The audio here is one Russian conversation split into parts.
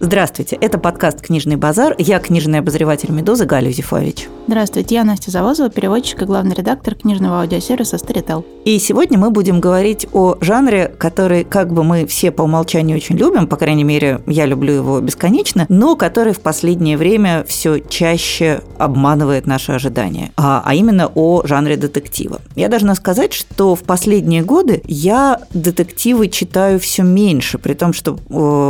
Здравствуйте, это подкаст «Книжный базар». Я книжный обозреватель «Медузы» Галя Юзефович. Здравствуйте, я Настя Завозова, переводчик и главный редактор книжного аудиосервиса Storytel. И сегодня мы будем говорить о жанре, который как бы мы все по умолчанию очень любим, по крайней мере, я люблю его бесконечно, но который в последнее время все чаще обманывает наши ожидания, а, а именно о жанре детектива. Я должна сказать, что в последние годы я детективы читаю все меньше, при том, что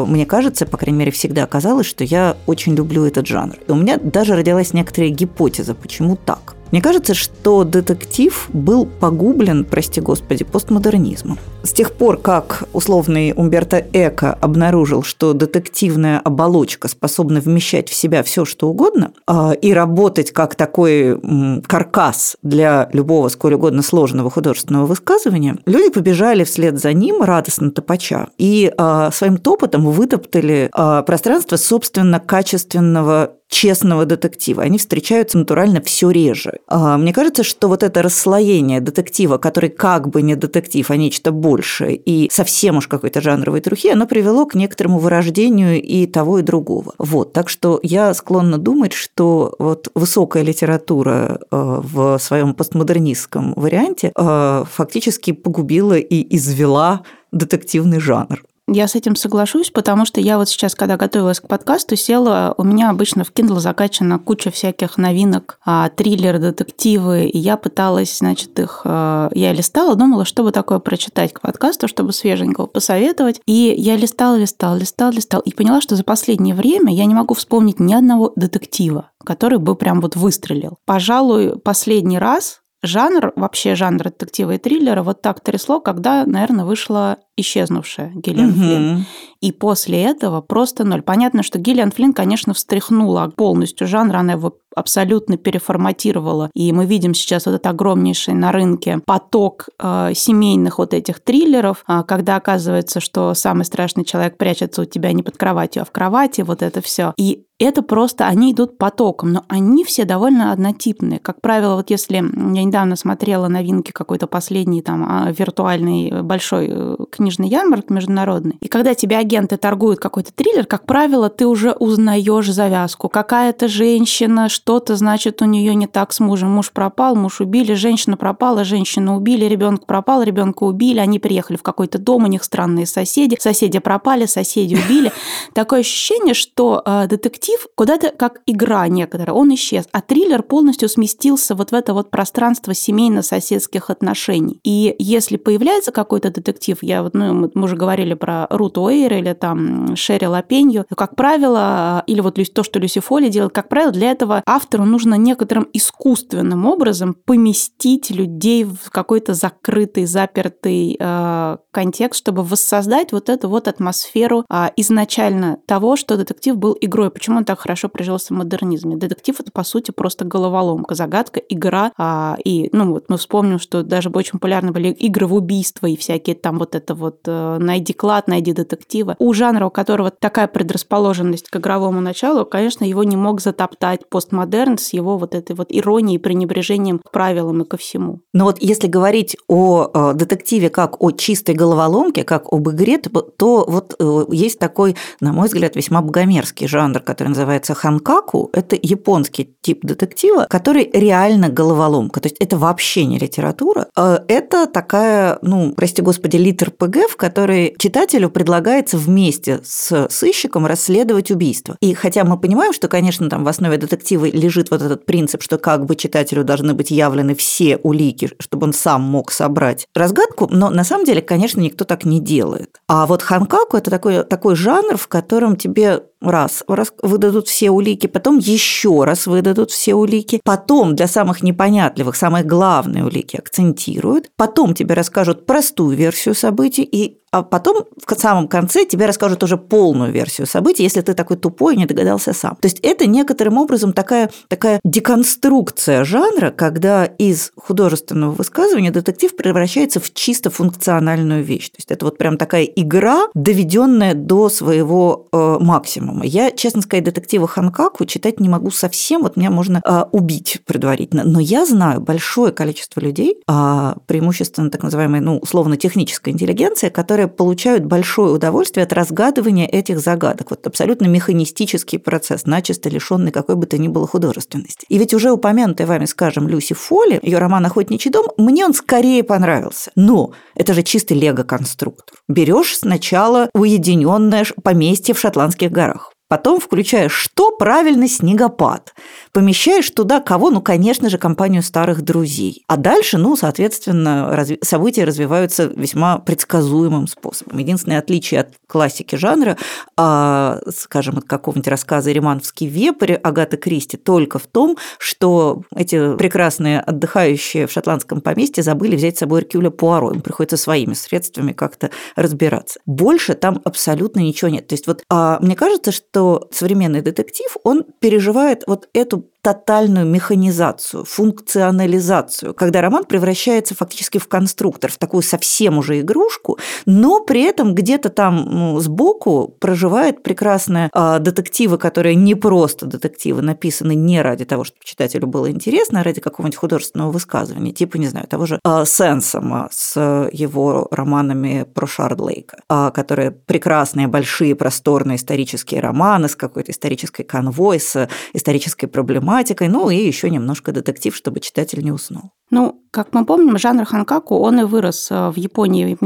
мне кажется, по крайней мере, всегда казалось, что я очень люблю этот жанр. И у меня даже родилась некоторая гипотеза, почему так. Мне кажется, что детектив был погублен, прости господи, постмодернизмом. С тех пор, как условный Умберто Эко обнаружил, что детективная оболочка способна вмещать в себя все, что угодно, а, и работать как такой каркас для любого сколь угодно сложного художественного высказывания, люди побежали вслед за ним радостно топача и а, своим топотом вытоптали а, пространство собственно качественного честного детектива. Они встречаются натурально все реже. А, мне кажется, что вот это расслоение детектива, который как бы не детектив, а нечто большее, и совсем уж какой-то жанровой трухи, оно привело к некоторому вырождению и того, и другого. Вот, так что я склонна думать, что вот высокая литература а, в своем постмодернистском варианте а, фактически погубила и извела детективный жанр. Я с этим соглашусь, потому что я вот сейчас, когда готовилась к подкасту, села, у меня обычно в Kindle закачана куча всяких новинок, а, триллеры, детективы, и я пыталась, значит, их... А, я листала, думала, что бы такое прочитать к подкасту, чтобы свеженького посоветовать. И я листала, листала, листала, листала, и поняла, что за последнее время я не могу вспомнить ни одного детектива, который бы прям вот выстрелил. Пожалуй, последний раз жанр, вообще жанр детектива и триллера вот так трясло, когда, наверное, вышла исчезнувшая Гиллиан угу. Флинн. И после этого просто ноль. Понятно, что Гиллиан Флинн, конечно, встряхнула полностью жанр, она его абсолютно переформатировала. И мы видим сейчас вот этот огромнейший на рынке поток э, семейных вот этих триллеров, э, когда оказывается, что самый страшный человек прячется у тебя не под кроватью, а в кровати, вот это все. И это просто, они идут потоком, но они все довольно однотипные. Как правило, вот если я недавно смотрела новинки какой-то последний там а, виртуальный большой э, книжный ярмарк международный, и когда тебе агенты торгуют какой-то триллер, как правило, ты уже узнаешь завязку. Какая-то женщина, что-то, значит, у нее не так с мужем. Муж пропал, муж убили, женщина пропала, женщину убили, ребенок пропал, ребенка убили, они приехали в какой-то дом, у них странные соседи, соседи пропали, соседи убили. Такое ощущение, что э, детектив куда-то как игра некоторая, он исчез, а триллер полностью сместился вот в это вот пространство семейно-соседских отношений. И если появляется какой-то детектив, я вот, ну, мы уже говорили про Рут Уэйр или там Шерри Лапенью, как правило, или вот то, что Люси Фоли делает, как правило, для этого автору нужно некоторым искусственным образом поместить людей в какой-то закрытый, запертый э, контекст, чтобы воссоздать вот эту вот атмосферу э, изначально того, что детектив был игрой. Почему он так хорошо прижился в модернизме? Детектив это по сути просто головоломка, загадка, игра. Э, и ну вот мы вспомним, что даже очень популярны были игры в убийство и всякие там вот это вот э, найди клад, найди детектива. У жанра, у которого такая предрасположенность к игровому началу, конечно, его не мог затоптать пост постмодерн с его вот этой вот иронией, пренебрежением к правилам и ко всему. Но вот если говорить о э, детективе как о чистой головоломке, как об игре, то, вот э, есть такой, на мой взгляд, весьма богомерзкий жанр, который называется ханкаку. Это японский тип детектива, который реально головоломка. То есть это вообще не литература. Это такая, ну, прости господи, литр ПГ, в которой читателю предлагается вместе с сыщиком расследовать убийство. И хотя мы понимаем, что, конечно, там в основе детектива лежит вот этот принцип, что как бы читателю должны быть явлены все улики, чтобы он сам мог собрать разгадку, но на самом деле, конечно, никто так не делает. А вот ханкаку – это такой, такой жанр, в котором тебе раз, раз выдадут все улики, потом еще раз выдадут все улики, потом для самых непонятливых самые главные улики акцентируют, потом тебе расскажут простую версию событий, и а потом в самом конце тебе расскажут уже полную версию событий, если ты такой тупой и не догадался сам. То есть это некоторым образом такая, такая деконструкция жанра, когда из художественного высказывания детектив превращается в чисто функциональную вещь. То есть это вот прям такая игра, доведенная до своего э, максимума. Я, честно сказать, детектива Ханкаку читать не могу совсем, вот меня можно а, убить предварительно. Но я знаю большое количество людей, а, преимущественно так называемой, ну, условно, технической интеллигенции, которые которые получают большое удовольствие от разгадывания этих загадок. Вот абсолютно механистический процесс, начисто лишенный какой бы то ни было художественности. И ведь уже упомянутая вами, скажем, Люси Фолли, ее роман «Охотничий дом», мне он скорее понравился. Но это же чистый лего-конструктор. Берешь сначала уединенное поместье в шотландских горах. Потом включаешь что? Правильно, снегопад. Помещаешь туда кого? Ну, конечно же, компанию старых друзей. А дальше, ну, соответственно, разви- события развиваются весьма предсказуемым способом. Единственное отличие от классики жанра, а, скажем, от какого-нибудь рассказа «Римановский вепрь» Агаты Кристи только в том, что эти прекрасные отдыхающие в шотландском поместье забыли взять с собой Эркюля Пуаро. Им приходится своими средствами как-то разбираться. Больше там абсолютно ничего нет. То есть вот а, мне кажется, что современный детектив, он переживает вот эту to тотальную механизацию, функционализацию, когда роман превращается фактически в конструктор, в такую совсем уже игрушку, но при этом где-то там ну, сбоку проживает прекрасная э, детективы, которые не просто детективы, написаны не ради того, чтобы читателю было интересно, а ради какого-нибудь художественного высказывания, типа, не знаю, того же э, Сенсома с его романами про Шардлейка, э, которые прекрасные, большие, просторные исторические романы с какой-то исторической конвой, с исторической проблематикой, тематикой, ну и еще немножко детектив, чтобы читатель не уснул. Ну, как мы помним, жанр ханкаку, он и вырос э, в Японии.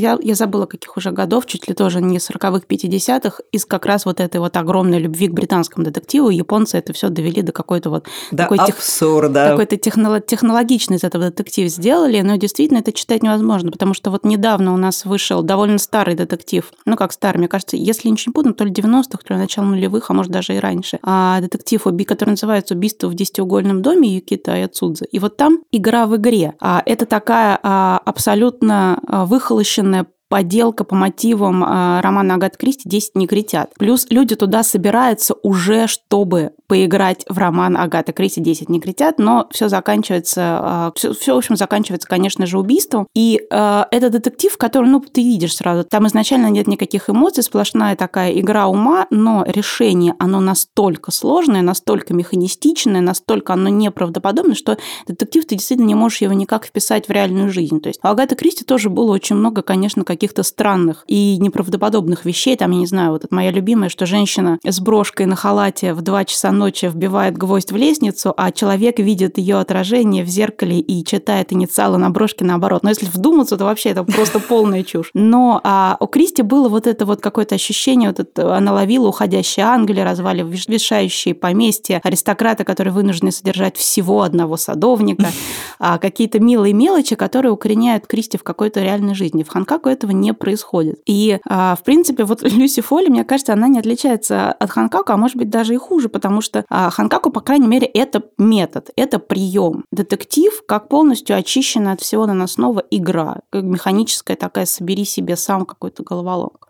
Я, я забыла, каких уже годов, чуть ли тоже не 40-х, 50-х, из как раз вот этой вот огромной любви к британскому детективу. Японцы это все довели до какой-то вот... До такой абсурда. Тех, какой-то техноло, технологичный из этого детектив сделали, но действительно это читать невозможно, потому что вот недавно у нас вышел довольно старый детектив, ну как старый, мне кажется, если ничего не путаю, то ли 90-х, то ли начало нулевых, а может даже и раньше, а детектив, который называется «Убийство в десятиугольном доме» Юкита Аяцудзе. И вот там игра в игре. А это такая а, абсолютно а, выхолощенная поделка по мотивам э, романа Агат Кристи «10 негритят». Плюс люди туда собираются уже, чтобы поиграть в роман Агата Кристи «10 негритят», но все заканчивается, все, а, все, в общем, заканчивается, конечно же, убийством. И э, это детектив, который, ну, ты видишь сразу, там изначально нет никаких эмоций, сплошная такая игра ума, но решение, оно настолько сложное, настолько механистичное, настолько оно неправдоподобное, что детектив ты действительно не можешь его никак вписать в реальную жизнь. То есть у Агаты Кристи тоже было очень много, конечно, каких каких-то странных и неправдоподобных вещей. Там, я не знаю, вот это моя любимая, что женщина с брошкой на халате в 2 часа ночи вбивает гвоздь в лестницу, а человек видит ее отражение в зеркале и читает инициалы на брошке наоборот. Но если вдуматься, то вообще это просто полная чушь. Но а у Кристи было вот это вот какое-то ощущение, вот это, она ловила уходящие ангели, развали вешающие поместья, аристократы, которые вынуждены содержать всего одного садовника, а какие-то милые мелочи, которые укореняют Кристи в какой-то реальной жизни. В Ханкаку этого не происходит. И, а, в принципе, вот Люси Фолли, мне кажется, она не отличается от Ханкаку, а может быть даже и хуже, потому что а, Ханкаку, по крайней мере, это метод, это прием. Детектив как полностью очищенная от всего наносного игра, как механическая такая «собери себе сам какой-то головоломка».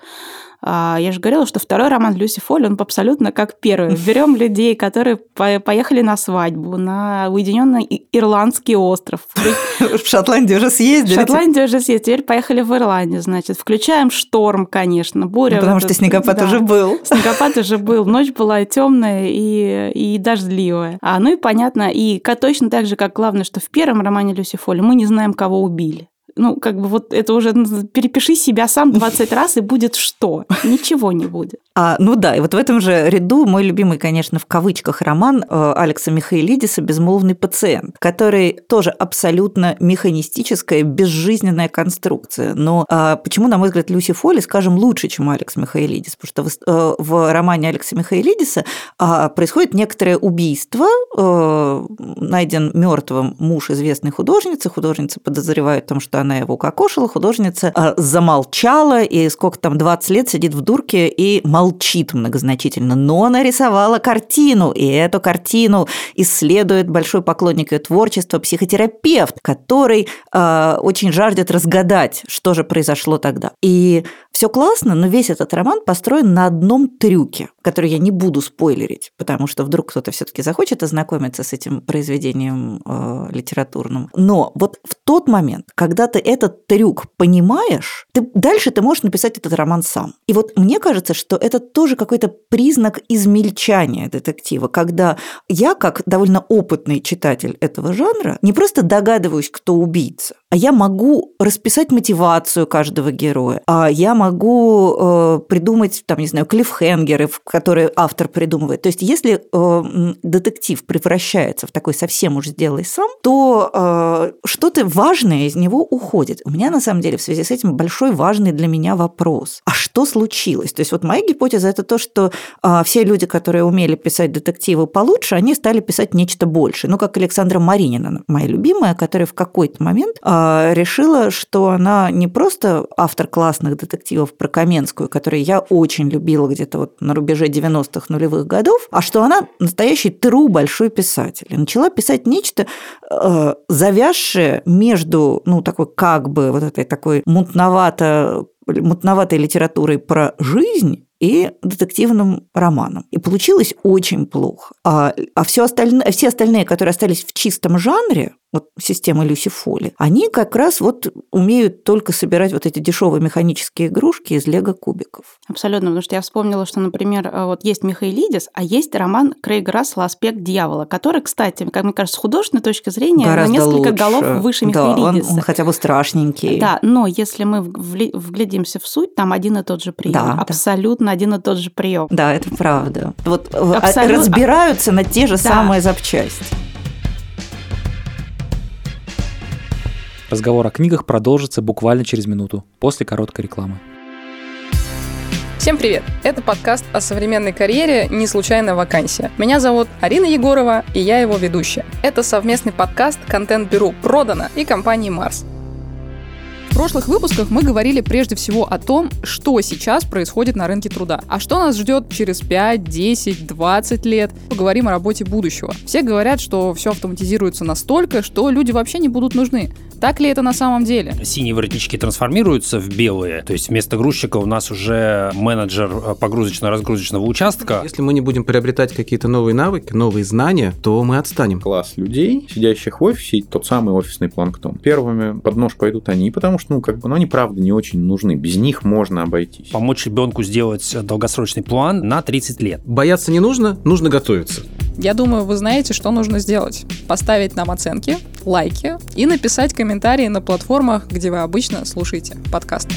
А, я же говорила, что второй роман Люси Фолли, он абсолютно как первый. Берем людей, которые поехали на свадьбу, на уединенный ирландский остров. В Шотландию уже съездили. В Шотландию уже съездили. Теперь поехали в Ирландию, значит. Включаем шторм, конечно, буря. Ну, потому что снегопад уже был. Снегопад уже был. Ночь была темная и, и дождливая. А, ну и понятно, и точно так же, как главное, что в первом романе Люси Фолли мы не знаем, кого убили ну, как бы вот это уже ну, перепиши себя сам 20 раз, и будет что? Ничего не будет. А, ну да, и вот в этом же ряду мой любимый, конечно, в кавычках роман э, Алекса Михаилидиса «Безмолвный пациент», который тоже абсолютно механистическая, безжизненная конструкция. Но а, почему, на мой взгляд, Люси Фолли, скажем, лучше, чем Алекс Михаилидис? Потому что в, э, в романе Алекса Михаилидиса а, происходит некоторое убийство, э, найден мертвым муж известной художницы, художница подозревает в том, что она его укокошила, художница а, замолчала, и сколько там, 20 лет сидит в дурке и молчит многозначительно. Но нарисовала картину, и эту картину исследует большой поклонник ее творчества, психотерапевт, который э, очень жаждет разгадать, что же произошло тогда. И все классно, но весь этот роман построен на одном трюке, который я не буду спойлерить, потому что вдруг кто-то все-таки захочет ознакомиться с этим произведением э, литературным. Но вот в тот момент, когда ты этот трюк понимаешь, ты, дальше ты можешь написать этот роман сам. И вот мне кажется, что это тоже какой-то признак измельчания детектива, когда я, как довольно опытный читатель этого жанра, не просто догадываюсь, кто убийца, А я могу расписать мотивацию каждого героя, а я могу э, придумать, там, не знаю, клиффхенгеры, которые автор придумывает. То есть, если э, детектив превращается в такой совсем уж сделай сам, то э, что-то важное из него уходит. У меня, на самом деле, в связи с этим большой важный для меня вопрос. А что случилось? То есть, вот моя гипотеза – это то, что э, все люди, которые умели писать детективы получше, они стали писать нечто большее. Ну, как Александра Маринина, моя любимая, которая в какой-то момент э, решила, что она не просто автор классных детективов про Каменскую, которые я очень любила где-то вот на рубеже 90-х нулевых годов, а что она настоящий тру большой писатель. И начала писать нечто э, завязшее между, ну, такой как бы вот этой такой мутновато мутноватой литературой про жизнь и детективным романом. И получилось очень плохо. А, а все, остальное, все остальные, которые остались в чистом жанре, вот системы Люси Фоли, они как раз вот умеют только собирать вот эти дешевые механические игрушки из лего-кубиков. Абсолютно, потому что я вспомнила, что, например, э, вот есть Михаилидис, а есть роман Крейга Рассела «Аспект дьявола», который, кстати, как мне кажется, с художественной точки зрения Гораздо на несколько лучше. голов выше да, Михаилидиса. Он, он хотя бы страшненький. Да, но если мы вглядимся в суть, там один и тот же прием. Да, Абсолютно да. один и тот же прием. Да, это правда. Вот э, Абсолютно. разбираются на те же да. самые запчасти. Разговор о книгах продолжится буквально через минуту, после короткой рекламы. Всем привет! Это подкаст о современной карьере «Не случайная вакансия». Меня зовут Арина Егорова, и я его ведущая. Это совместный подкаст контент-бюро «Продано» и компании «Марс». В прошлых выпусках мы говорили прежде всего о том, что сейчас происходит на рынке труда, а что нас ждет через 5, 10, 20 лет. Поговорим о работе будущего. Все говорят, что все автоматизируется настолько, что люди вообще не будут нужны. Так ли это на самом деле? Синие воротнички трансформируются в белые, то есть вместо грузчика у нас уже менеджер э, погрузочно-разгрузочного участка. Если мы не будем приобретать какие-то новые навыки, новые знания, то мы отстанем. Класс людей, сидящих в офисе, тот самый офисный планктон. Первыми под нож пойдут они, потому что, ну, как бы, ну, они правда не очень нужны. Без них можно обойтись. Помочь ребенку сделать долгосрочный план на 30 лет. Бояться не нужно, нужно готовиться. Я думаю, вы знаете, что нужно сделать. Поставить нам оценки, лайки и написать комментарии на платформах, где вы обычно слушаете подкасты.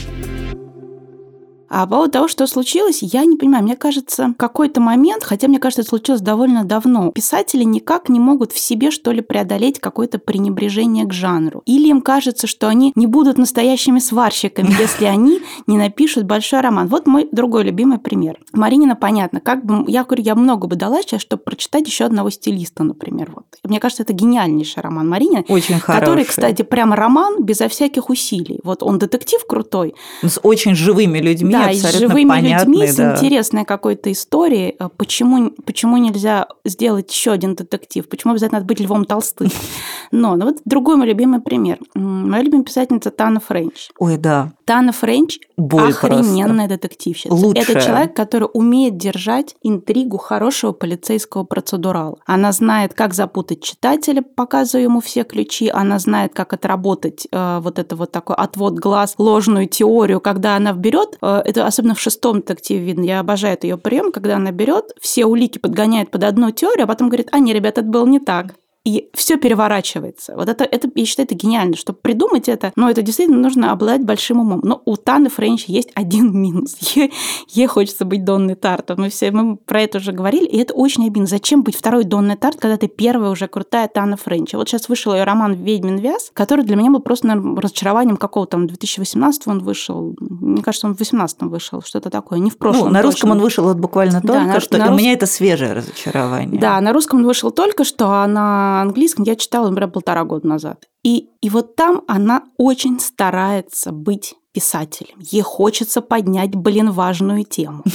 А по поводу того, что случилось, я не понимаю. Мне кажется, какой-то момент, хотя мне кажется, это случилось довольно давно, писатели никак не могут в себе, что ли, преодолеть какое-то пренебрежение к жанру. Или им кажется, что они не будут настоящими сварщиками, если они не напишут большой роман. Вот мой другой любимый пример. Маринина, понятно, как бы, я говорю, я много бы дала сейчас, чтобы прочитать еще одного стилиста, например. Вот. Мне кажется, это гениальнейший роман Маринина. Очень который, хороший. кстати, прям роман безо всяких усилий. Вот он детектив крутой. С очень живыми людьми да, абсолютно с живыми понятный, людьми, с да. интересной какой-то историей. А Почему, почему нельзя сделать еще один детектив? Почему обязательно надо быть Львом Толстым? Но, ну вот другой мой любимый пример. Моя любимая писательница Тана Френч. Ой, да. Тана Френч Боль охрененная детективщица. Лучшая. Это человек, который умеет держать интригу хорошего полицейского процедурала. Она знает, как запутать читателя, показывая ему все ключи. Она знает, как отработать э, вот это вот такой отвод глаз, ложную теорию, когда она берет, э, это особенно в шестом детективе видно, я обожаю ее прием, когда она берет, все улики подгоняет под одну теорию, а потом говорит, а не, ребята, это было не так и все переворачивается. Вот это, это, я считаю, это гениально. Чтобы придумать это, но это действительно нужно обладать большим умом. Но у Таны Френч есть один минус. Ей, ей хочется быть Донной Тарт. Мы все мы про это уже говорили, и это очень обидно. Зачем быть второй Донной Тарт, когда ты первая уже крутая Тана Френч? Вот сейчас вышел ее роман «Ведьмин вяз», который для меня был просто, наверное, разочарованием какого там 2018 он вышел. Мне кажется, он в 2018 вышел, что-то такое. Не в прошлом. Ну, на русском точно. он вышел вот буквально Да, только на- что. на и У рус- меня это свежее разочарование. Да, на русском он вышел только что, а на английском я читала, например, полтора года назад. И, и вот там она очень старается быть писателем. Ей хочется поднять, блин, важную тему.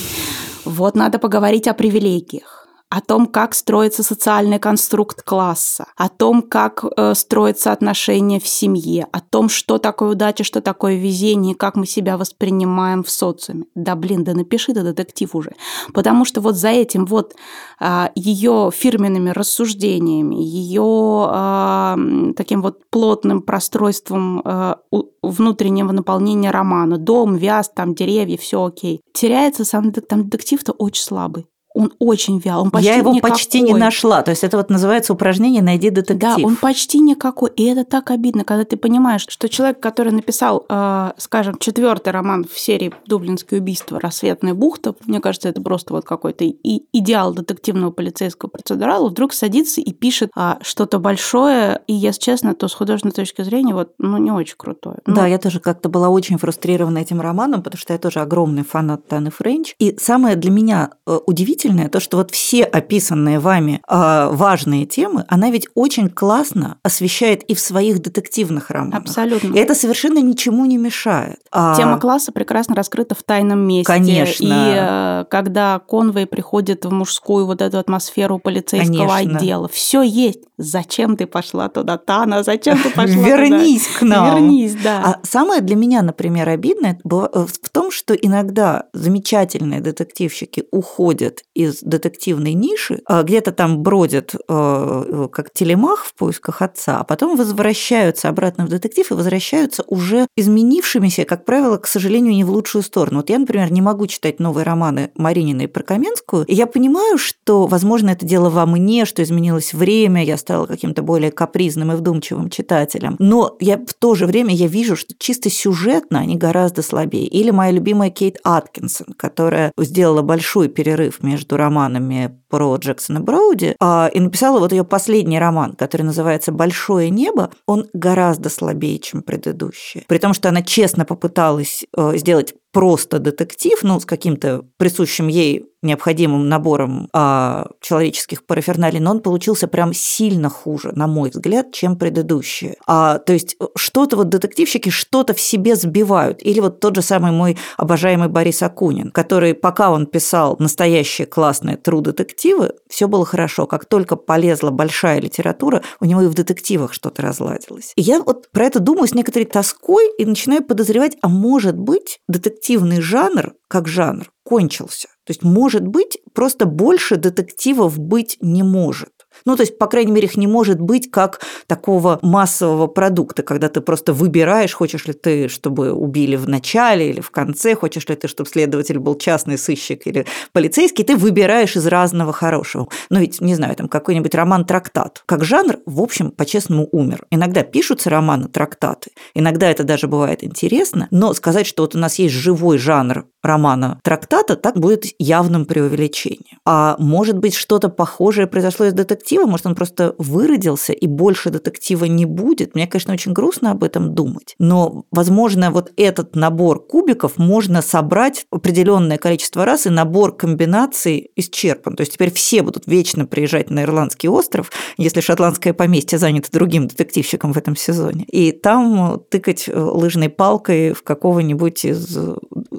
Вот надо поговорить о привилегиях о том, как строится социальный конструкт класса, о том, как э, строятся отношения в семье, о том, что такое удача, что такое везение, как мы себя воспринимаем в социуме. Да блин, да напиши ты детектив уже. Потому что вот за этим вот а, ее фирменными рассуждениями, ее а, м, таким вот плотным простройством а, у- внутреннего наполнения романа, дом, вяз, там деревья, все окей, теряется сам там детектив-то очень слабый. Он очень вял, он почти Я его никакой. почти не нашла. То есть это вот называется упражнение «Найди детектив». Да, он почти никакой. И это так обидно, когда ты понимаешь, что человек, который написал, э, скажем, четвертый роман в серии «Дублинские убийства. Рассветная бухта», мне кажется, это просто вот какой-то и идеал детективного полицейского процедурала, вдруг садится и пишет а, что-то большое, и, если честно, то с художественной точки зрения вот, ну, не очень крутое. Ну, Да, я тоже как-то была очень фрустрирована этим романом, потому что я тоже огромный фанат Таны Френч. И самое для меня э, удивительное то, что вот все описанные вами э, важные темы, она ведь очень классно освещает и в своих детективных романах. Абсолютно. И это совершенно ничему не мешает. А, Тема класса прекрасно раскрыта в тайном месте. Конечно. И э, когда Конвей приходит в мужскую вот эту атмосферу полицейского Конечно. отдела, все есть. Зачем ты пошла туда, Тана? Зачем ты пошла туда? Вернись к нам. Вернись, да. А самое для меня, например, обидное э, в том, что иногда замечательные детективщики уходят из детективной ниши, а где-то там бродят э, как телемах в поисках отца, а потом возвращаются обратно в детектив и возвращаются уже изменившимися, как правило, к сожалению, не в лучшую сторону. Вот я, например, не могу читать новые романы Марининой про Каменскую, и я понимаю, что, возможно, это дело во мне, что изменилось время, я стала каким-то более капризным и вдумчивым читателем. Но я в то же время я вижу, что чисто сюжетно они гораздо слабее. Или моя любимая Кейт Аткинсон, которая сделала большой перерыв между романами про Джексона Броуди а, и написала вот ее последний роман, который называется «Большое небо». Он гораздо слабее, чем предыдущий. При том, что она честно попыталась э, сделать просто детектив, ну, с каким-то присущим ей необходимым набором а, человеческих параферналей, но он получился прям сильно хуже, на мой взгляд, чем предыдущие. А, то есть что-то вот детективщики что-то в себе сбивают. Или вот тот же самый мой обожаемый Борис Акунин, который, пока он писал настоящие классные true детективы, все было хорошо. Как только полезла большая литература, у него и в детективах что-то разладилось. И я вот про это думаю с некоторой тоской и начинаю подозревать, а может быть, детективный жанр, как жанр, кончился. То есть, может быть, просто больше детективов быть не может. Ну, то есть, по крайней мере, их не может быть как такого массового продукта, когда ты просто выбираешь, хочешь ли ты, чтобы убили в начале или в конце, хочешь ли ты, чтобы следователь был частный сыщик или полицейский, ты выбираешь из разного хорошего. Ну, ведь, не знаю, там какой-нибудь роман-трактат. Как жанр, в общем, по-честному умер. Иногда пишутся романы-трактаты, иногда это даже бывает интересно, но сказать, что вот у нас есть живой жанр романа-трактата, так будет явным преувеличением. А может быть, что-то похожее произошло из детектива, может, он просто выродился, и больше детектива не будет. Мне, конечно, очень грустно об этом думать. Но, возможно, вот этот набор кубиков можно собрать определенное количество раз, и набор комбинаций исчерпан. То есть теперь все будут вечно приезжать на Ирландский остров, если шотландское поместье занято другим детективщиком в этом сезоне. И там тыкать лыжной палкой в какого-нибудь из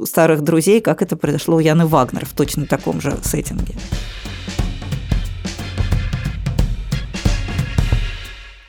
старых друзей, как это произошло у Яны Вагнер в точно таком же сеттинге.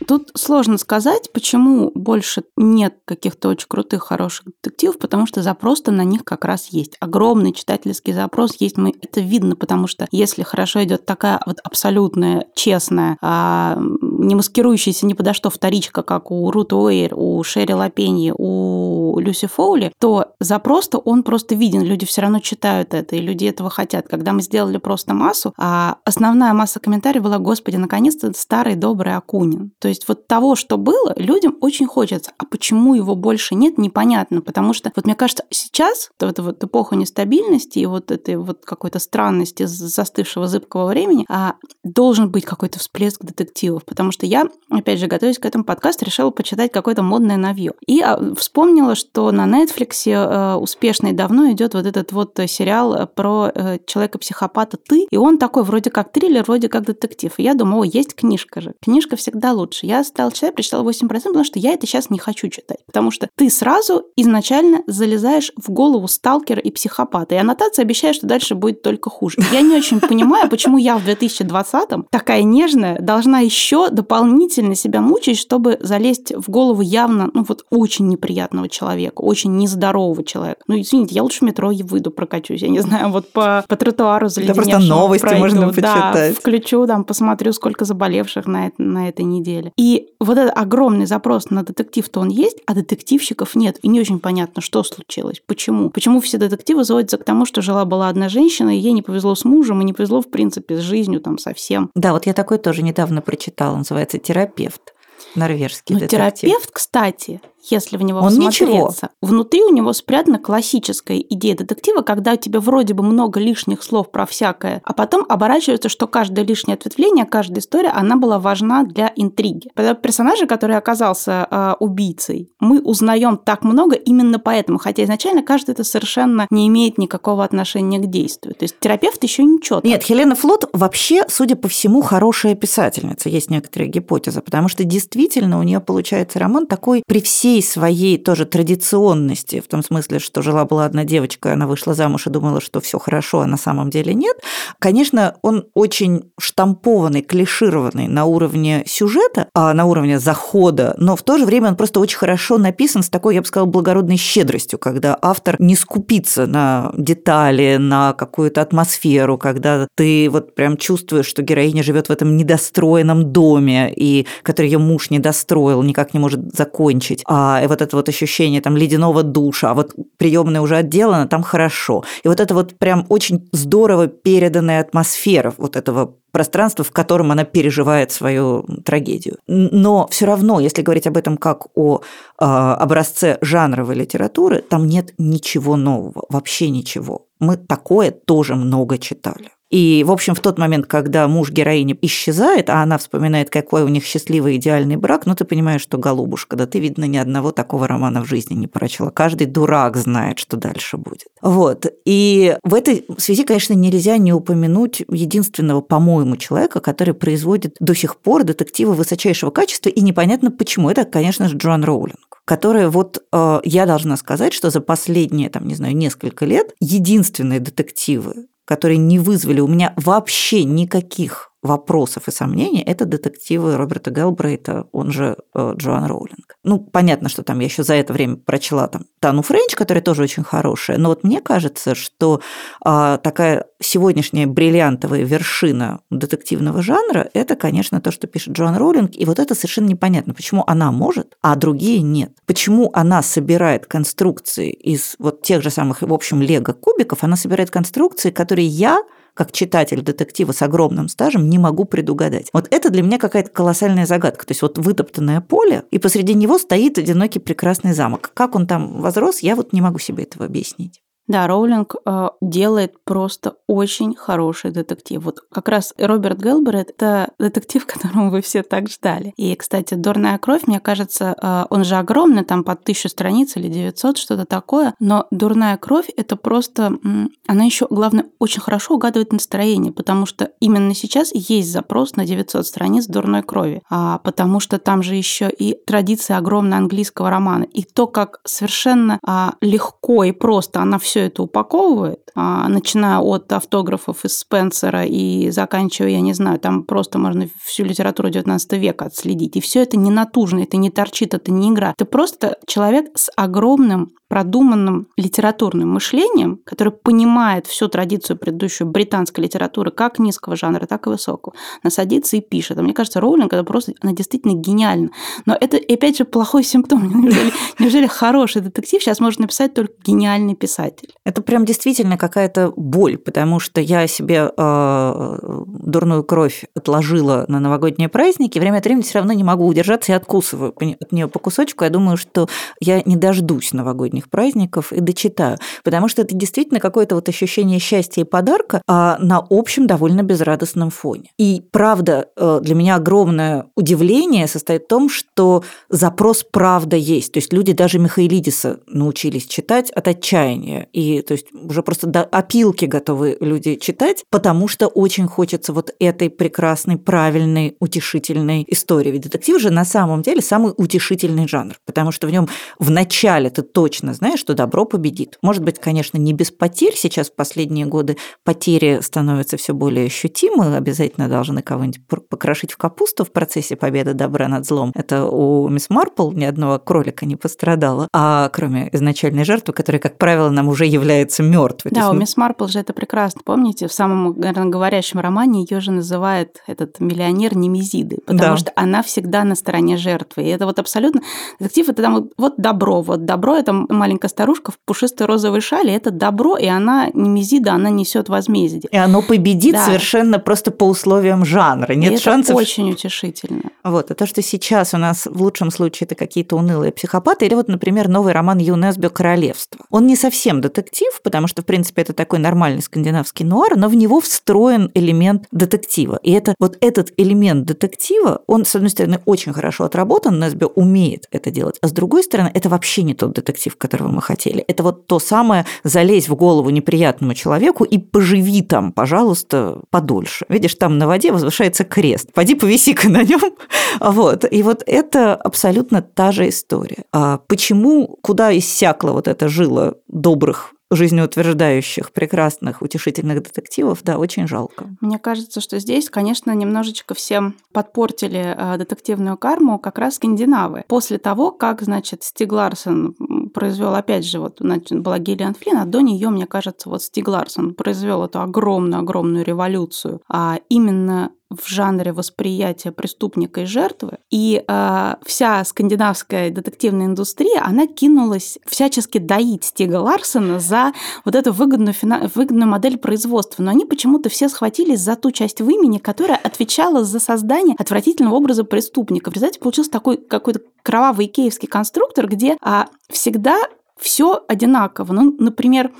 Тут сложно сказать, почему больше нет каких-то очень крутых, хороших детективов, потому что запрос-то на них как раз есть. Огромный читательский запрос есть. Мы это видно, потому что если хорошо идет такая вот абсолютная, честная, а, не маскирующаяся ни подо что вторичка, как у Рут Уэйр, у Шерри Лапеньи, у Люси Фоули, то запрос-то он просто виден. Люди все равно читают это, и люди этого хотят. Когда мы сделали просто массу, а основная масса комментариев была, господи, наконец-то старый добрый Акунин. То есть вот того, что было, людям очень хочется. А почему его больше нет, непонятно. Потому что, вот мне кажется, сейчас, в эту вот эпоху нестабильности и вот этой вот какой-то странности застывшего зыбкого времени, а, должен быть какой-то всплеск детективов. Потому что я, опять же, готовясь к этому подкасту, решила почитать какое-то модное навье. И а, вспомнила, что на Netflix э, успешно и давно идет вот этот вот сериал про э, человека-психопата «Ты», и он такой вроде как триллер, вроде как детектив. И я думаю, о, есть книжка же. Книжка всегда лучше. Я стала читать, прочитала 8%, потому что я это сейчас не хочу читать. Потому что ты сразу изначально залезаешь в голову сталкера и психопата. И аннотация обещает, что дальше будет только хуже. Я не очень понимаю, почему я в 2020-м такая нежная должна еще дополнительно себя мучить, чтобы залезть в голову явно, ну вот очень неприятного человека, очень нездорового человека. Ну, извините, я лучше в метро выйду, прокачусь, я не знаю, вот по, по тротуару заледеневшему просто новости пройду, можно да, почитать. включу, там, посмотрю, сколько заболевших на, на этой неделе. И вот этот огромный запрос на детектив-то он есть, а детективщиков нет. И не очень понятно, что случилось, почему. Почему все детективы сводятся к тому, что жила-была одна женщина, и ей не повезло с мужем, и не повезло, в принципе, с жизнью там совсем. Да, вот я такой тоже недавно прочитала, называется «Терапевт». Норвежский Но детектив. терапевт, кстати, если в него Он всмотреться, ничего. внутри у него спрятана классическая идея детектива, когда у тебя вроде бы много лишних слов про всякое, а потом оборачивается, что каждое лишнее ответвление, каждая история, она была важна для интриги. Персонажа, который оказался э, убийцей, мы узнаем так много именно поэтому, хотя изначально кажется, это совершенно не имеет никакого отношения к действию. То есть терапевт еще ничего. Нет, Хелена Флот вообще, судя по всему, хорошая писательница. Есть некоторые гипотезы, потому что действительно у нее получается роман такой при всей своей тоже традиционности, в том смысле, что жила-была одна девочка, она вышла замуж и думала, что все хорошо, а на самом деле нет. Конечно, он очень штампованный, клишированный на уровне сюжета, а на уровне захода, но в то же время он просто очень хорошо написан с такой, я бы сказала, благородной щедростью, когда автор не скупится на детали, на какую-то атмосферу, когда ты вот прям чувствуешь, что героиня живет в этом недостроенном доме, и который ее муж не достроил, никак не может закончить. А и вот это вот ощущение там ледяного душа, а вот приемная уже отделана, там хорошо. И вот это вот прям очень здорово переданная атмосфера вот этого пространства, в котором она переживает свою трагедию. Но все равно, если говорить об этом как о э, образце жанровой литературы, там нет ничего нового, вообще ничего. Мы такое тоже много читали. И, в общем, в тот момент, когда муж героини исчезает, а она вспоминает, какой у них счастливый идеальный брак, ну, ты понимаешь, что, голубушка, да ты, видно, ни одного такого романа в жизни не прочла. Каждый дурак знает, что дальше будет. Вот. И в этой связи, конечно, нельзя не упомянуть единственного, по-моему, человека, который производит до сих пор детективы высочайшего качества, и непонятно почему. Это, конечно же, Джоан Роулинг которая вот э, я должна сказать, что за последние, там, не знаю, несколько лет единственные детективы, которые не вызвали у меня вообще никаких вопросов и сомнений, это детективы Роберта Гелбрейта, он же э, Джоан Роулинг. Ну, понятно, что там я еще за это время прочла там Тану Френч, которая тоже очень хорошая, но вот мне кажется, что э, такая сегодняшняя бриллиантовая вершина детективного жанра – это, конечно, то, что пишет Джоан Роулинг, и вот это совершенно непонятно, почему она может, а другие нет. Почему она собирает конструкции из вот тех же самых, в общем, лего-кубиков, она собирает конструкции, которые я как читатель детектива с огромным стажем не могу предугадать. Вот это для меня какая-то колоссальная загадка. То есть вот вытоптанное поле, и посреди него стоит одинокий прекрасный замок. Как он там возрос, я вот не могу себе этого объяснить. Да, Роулинг э, делает просто очень хороший детектив. Вот как раз Роберт Гелберт – это детектив, которого вы все так ждали. И, кстати, «Дурная кровь», мне кажется, э, он же огромный, там под тысячу страниц или 900, что-то такое, но «Дурная кровь» – это просто… Она еще, главное, очень хорошо угадывает настроение, потому что именно сейчас есть запрос на 900 страниц «Дурной крови», а потому что там же еще и традиция огромная английского романа, и то, как совершенно а, легко и просто она все это упаковывает, а, начиная от автографов из Спенсера и заканчивая, я не знаю, там просто можно всю литературу 19 века отследить. И все это не натужно, это не торчит, это не игра. Ты просто человек с огромным продуманным литературным мышлением, который понимает всю традицию предыдущую британской литературы, как низкого жанра, так и высокого, она садится и пишет. А мне кажется, Роулинг это просто, она действительно гениальна. Но это, опять же, плохой симптом. Неужели, неужели хороший детектив сейчас может написать только гениальный писатель? Это прям действительно какая-то боль, потому что я себе э, дурную кровь отложила на новогодние праздники, время от времени все равно не могу удержаться и откусываю от нее по кусочку. Я думаю, что я не дождусь новогодних праздников и дочитаю, потому что это действительно какое-то вот ощущение счастья и подарка а на общем довольно безрадостном фоне. И правда, э, для меня огромное удивление состоит в том, что запрос правда есть. То есть люди даже Михаилидиса научились читать от отчаяния. И то есть уже просто до опилки готовы люди читать, потому что очень хочется вот этой прекрасной, правильной, утешительной истории. Ведь детектив же на самом деле самый утешительный жанр, потому что в нем в начале ты точно точно знаешь, что добро победит. Может быть, конечно, не без потерь. Сейчас в последние годы потери становятся все более ощутимы. Обязательно должны кого-нибудь покрошить в капусту в процессе победы добра над злом. Это у мисс Марпл ни одного кролика не пострадало. А кроме изначальной жертвы, которая, как правило, нам уже является мертвой. Да, у мисс Марпл же это прекрасно. Помните, в самом, наверное, говорящем романе ее же называет этот миллионер Немезиды, потому да. что она всегда на стороне жертвы. И это вот абсолютно... Детектив – это там вот добро. Вот добро – это маленькая старушка в пушистой розовой шале. Это добро, и она Немезида, она несет возмездие. И оно победит да. совершенно просто по условиям жанра. Нет и шансов... это очень утешительно. Вот. А то, что сейчас у нас в лучшем случае это какие-то унылые психопаты, или вот, например, новый роман Юнесбио «Королевство». Он не совсем детектив, потому что, в принципе, это такой нормальный скандинавский нуар, но в него встроен элемент детектива. И это вот этот элемент детектива, он, с одной стороны, очень хорошо отработан, Несбио умеет это делать, а с другой стороны, это вообще не тот детектив, которого мы хотели. Это вот то самое залезь в голову неприятному человеку и поживи там, пожалуйста, подольше. Видишь, там на воде возвышается крест. Пойди повиси-ка на нем. Вот. И вот это абсолютно та же история. А почему, куда иссякла вот эта жила добрых жизнеутверждающих, прекрасных, утешительных детективов, да, очень жалко. Мне кажется, что здесь, конечно, немножечко всем подпортили э, детективную карму как раз скандинавы. После того, как, значит, Стиг Ларсон произвел, опять же, вот, значит, была Гиллиан Флинн, а до нее, мне кажется, вот Стиг Ларсон произвел эту огромную-огромную революцию, а именно в жанре восприятия преступника и жертвы. И э, вся скандинавская детективная индустрия, она кинулась всячески доить Стига Ларсона за вот эту выгодную, фина... выгодную модель производства. Но они почему-то все схватились за ту часть в имени, которая отвечала за создание отвратительного образа преступника. В результате получился такой какой-то кровавый киевский конструктор, где а, всегда все одинаково. Ну, например,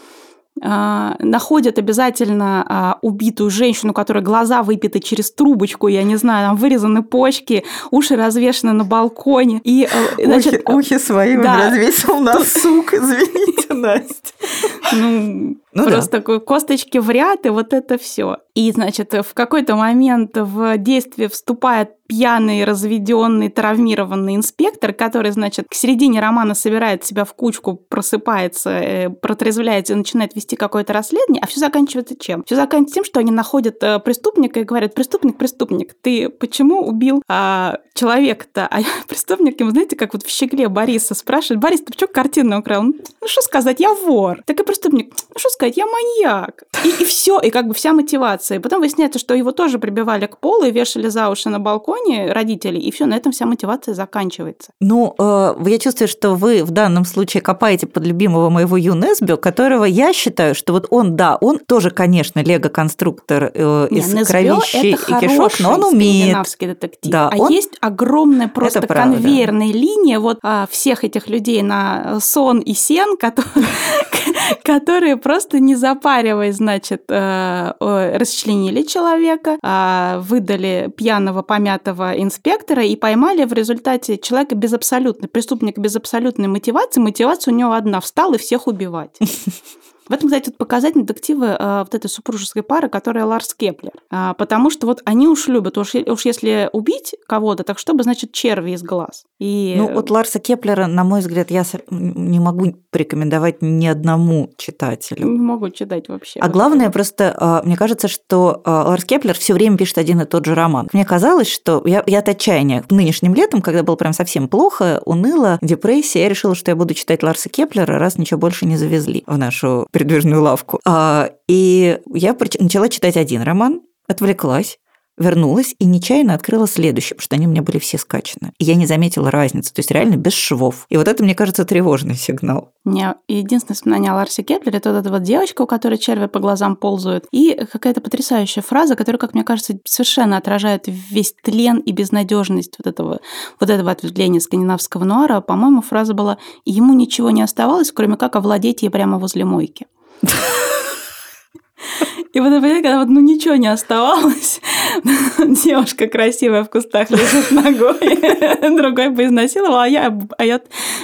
находят обязательно а, убитую женщину, которая глаза выпиты через трубочку, я не знаю, там вырезаны почки, уши развешены на балконе. И, э, значит, ухи, ухи свои да. развесил на сук, извините, Настя. Ну, ну просто да. такой косточки в ряд, и вот это все. И, значит, в какой-то момент в действие вступает пьяный, разведенный, травмированный инспектор, который, значит, к середине романа собирает себя в кучку, просыпается, э, протрезвляется и начинает вести какое-то расследование, а все заканчивается чем? Все заканчивается тем, что они находят э, преступника и говорят, преступник, преступник, ты почему убил а, человека-то? А преступник ему, знаете, как вот в щегле Бориса спрашивает, Борис, ты почему картину украл? Ну, что сказать, я вор. Так и преступник, ну, что сказать, я маньяк. И, и все, и как бы вся мотивация. И потом выясняется, что его тоже прибивали к полу и вешали за уши на балконе родители, и все, на этом вся мотивация заканчивается. Ну, э, я чувствую, что вы в данном случае копаете под любимого моего Юнесбио, которого я считаю, что вот он, да, он тоже, конечно, лего-конструктор э, из Нет, кровищи и кишок, но он умеет. детектив. Да, а он... есть огромная просто конвейерная линия вот а, всех этих людей на сон и сен, которые, которые просто не запариваясь, значит, э, расчленили человека, а, выдали пьяного, помятого инспектора и поймали в результате человека без абсолютной, преступника без абсолютной мотивации. Мотивация у него одна – встал и всех убивать. В этом, кстати, вот показательны детективы э, вот этой супружеской пары, которая Ларс Кеплер. А, потому что вот они уж любят, уж, уж если убить кого-то, так чтобы, значит, черви из глаз. И... Ну, вот Ларса Кеплера, на мой взгляд, я не могу порекомендовать ни одному читателю. Не могу читать вообще. А главное, просто а, мне кажется, что а, Ларс Кеплер все время пишет один и тот же роман. Мне казалось, что я, я от отчаяния нынешним летом, когда было прям совсем плохо, уныло, депрессия, я решила, что я буду читать Ларса Кеплера, раз ничего больше не завезли в нашу передвижную лавку. А, и я начала читать один роман, отвлеклась, вернулась и нечаянно открыла следующий, потому что они у меня были все скачаны. И я не заметила разницы, то есть реально без швов. И вот это, мне кажется, тревожный сигнал. Мне единственное воспоминание о Ларсе Кеплере, это вот эта вот девочка, у которой черви по глазам ползают, и какая-то потрясающая фраза, которая, как мне кажется, совершенно отражает весь тлен и безнадежность вот этого, вот этого ответвления скандинавского нуара. По-моему, фраза была «Ему ничего не оставалось, кроме как овладеть ей прямо возле мойки». И вот, понимаете, когда вот ну ничего не оставалось, девушка красивая в кустах лежит ногой, другой бы изнасиловал, а я, а я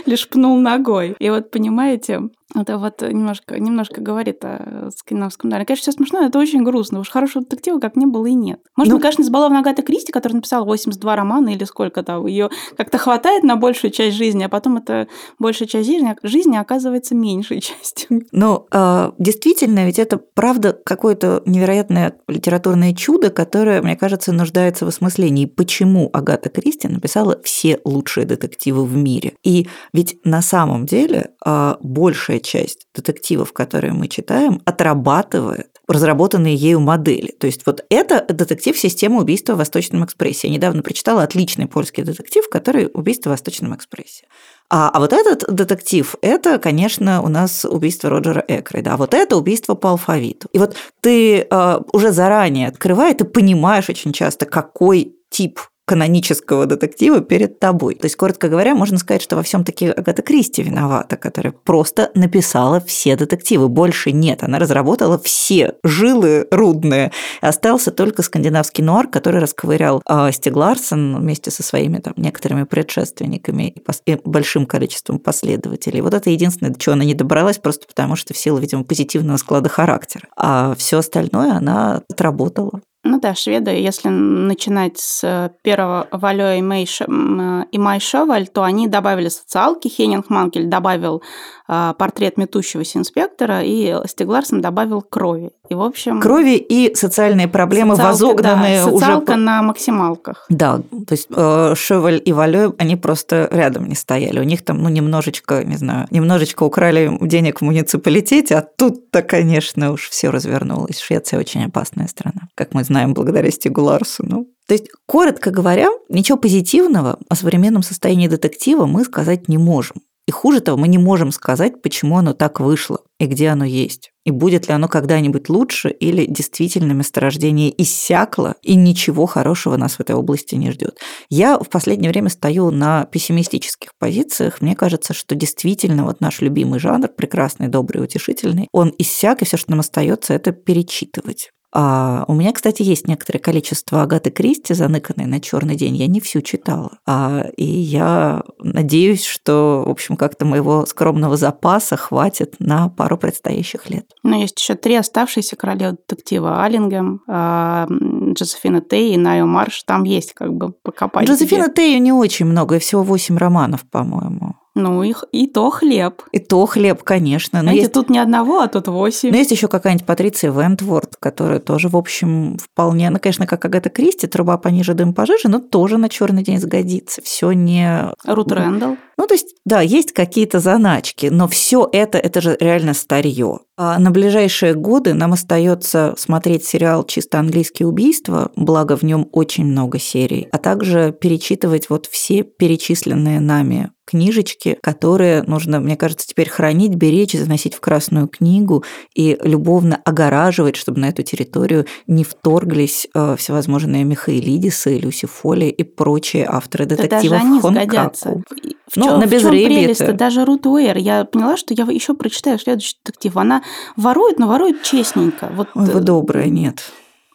лишь пнул ногой. И вот, понимаете, это вот немножко, немножко говорит о скандинавском даре. Конечно, все смешно, это очень грустно. Уж хорошего детектива как не было и нет. Может, ну, конечно, избалована Агата Кристи, которая написала 82 романа или сколько там, ее как-то хватает на большую часть жизни, а потом это большая часть жизни, жизни оказывается меньшей частью. Ну, а, действительно, ведь это правда какое-то невероятное литературное чудо, которое, мне кажется, нуждается в осмыслении. Почему Агата Кристи написала все лучшие детективы в мире? И ведь на самом деле а, большая большая часть детективов, которые мы читаем, отрабатывает разработанные ею модели. То есть вот это детектив системы убийства в Восточном экспрессе. Я недавно прочитала отличный польский детектив, который убийство в Восточном экспрессе. А, а вот этот детектив, это, конечно, у нас убийство Роджера Экрейда, а вот это убийство по алфавиту. И вот ты э, уже заранее открывая, ты понимаешь очень часто, какой тип канонического детектива перед тобой. То есть, коротко говоря, можно сказать, что во всем таки Агата Кристи виновата, которая просто написала все детективы. Больше нет. Она разработала все жилы рудные. Остался только скандинавский нуар, который расковырял э, Стиг Ларсон вместе со своими там, некоторыми предшественниками и, пос- и большим количеством последователей. Вот это единственное, до чего она не добралась, просто потому что в силу, видимо, позитивного склада характера. А все остальное она отработала. Ну да, шведы, если начинать с первого Валё и, Мэй, и Май Шоваль, то они добавили социалки, Хеннинг Манкель добавил э, портрет метущегося инспектора, и Стегларсон добавил крови. И, в общем... Крови и социальные проблемы, социалка, возогнанные да, социалка уже... на максималках. Да, то есть э, Шеваль и Валё, они просто рядом не стояли. У них там, ну, немножечко, не знаю, немножечко украли денег в муниципалитете, а тут-то, конечно, уж все развернулось. Швеция очень опасная страна, как мы знаем благодаря Стигу Ларсону. То есть, коротко говоря, ничего позитивного о современном состоянии детектива мы сказать не можем. И хуже того, мы не можем сказать, почему оно так вышло и где оно есть. И будет ли оно когда-нибудь лучше, или действительно месторождение иссякло, и ничего хорошего нас в этой области не ждет. Я в последнее время стою на пессимистических позициях. Мне кажется, что действительно вот наш любимый жанр, прекрасный, добрый, утешительный, он иссяк, и все, что нам остается, это перечитывать. А у меня, кстати, есть некоторое количество Агаты Кристи, заныканной на черный день. Я не всю читала. А, и я надеюсь, что, в общем, как-то моего скромного запаса хватит на пару предстоящих лет. Но есть еще три оставшиеся королевы детектива. Аллингем, а, Джозефина Тей и Найо Марш. Там есть как бы покопать. Джозефина Тей не очень много, и всего восемь романов, по-моему. Ну, их и то хлеб. И то хлеб, конечно. Но Знаете, есть... тут не одного, а тут восемь. Но есть еще какая-нибудь Патриция Вентворд, которая тоже, в общем, вполне, ну, конечно, как Агата Кристи, труба пониже, дым пожиже, но тоже на черный день сгодится. Все не... Рут Рэндалл. Ну, то есть, да, есть какие-то заначки, но все это, это же реально старье. А на ближайшие годы нам остается смотреть сериал «Чисто английские убийства», благо в нем очень много серий, а также перечитывать вот все перечисленные нами книжечки, которые нужно, мне кажется, теперь хранить, беречь, заносить в Красную книгу и любовно огораживать, чтобы на эту территорию не вторглись э, всевозможные Михаилидисы, Люси Фоли и прочие авторы детективов да даже они сгодятся. В ну, на прелесть даже Рут Уэйр. Я поняла, что я еще прочитаю следующий детектив. Она ворует, но ворует честненько. Вот... Ой, вы добрая, нет.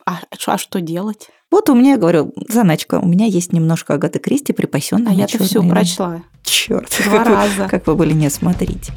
А, а что делать? Вот у меня, говорю, заначка, у меня есть немножко Агаты Кристи, припасенная. А я-то все прочла. Черт. Два раза. Как вы были не смотреть.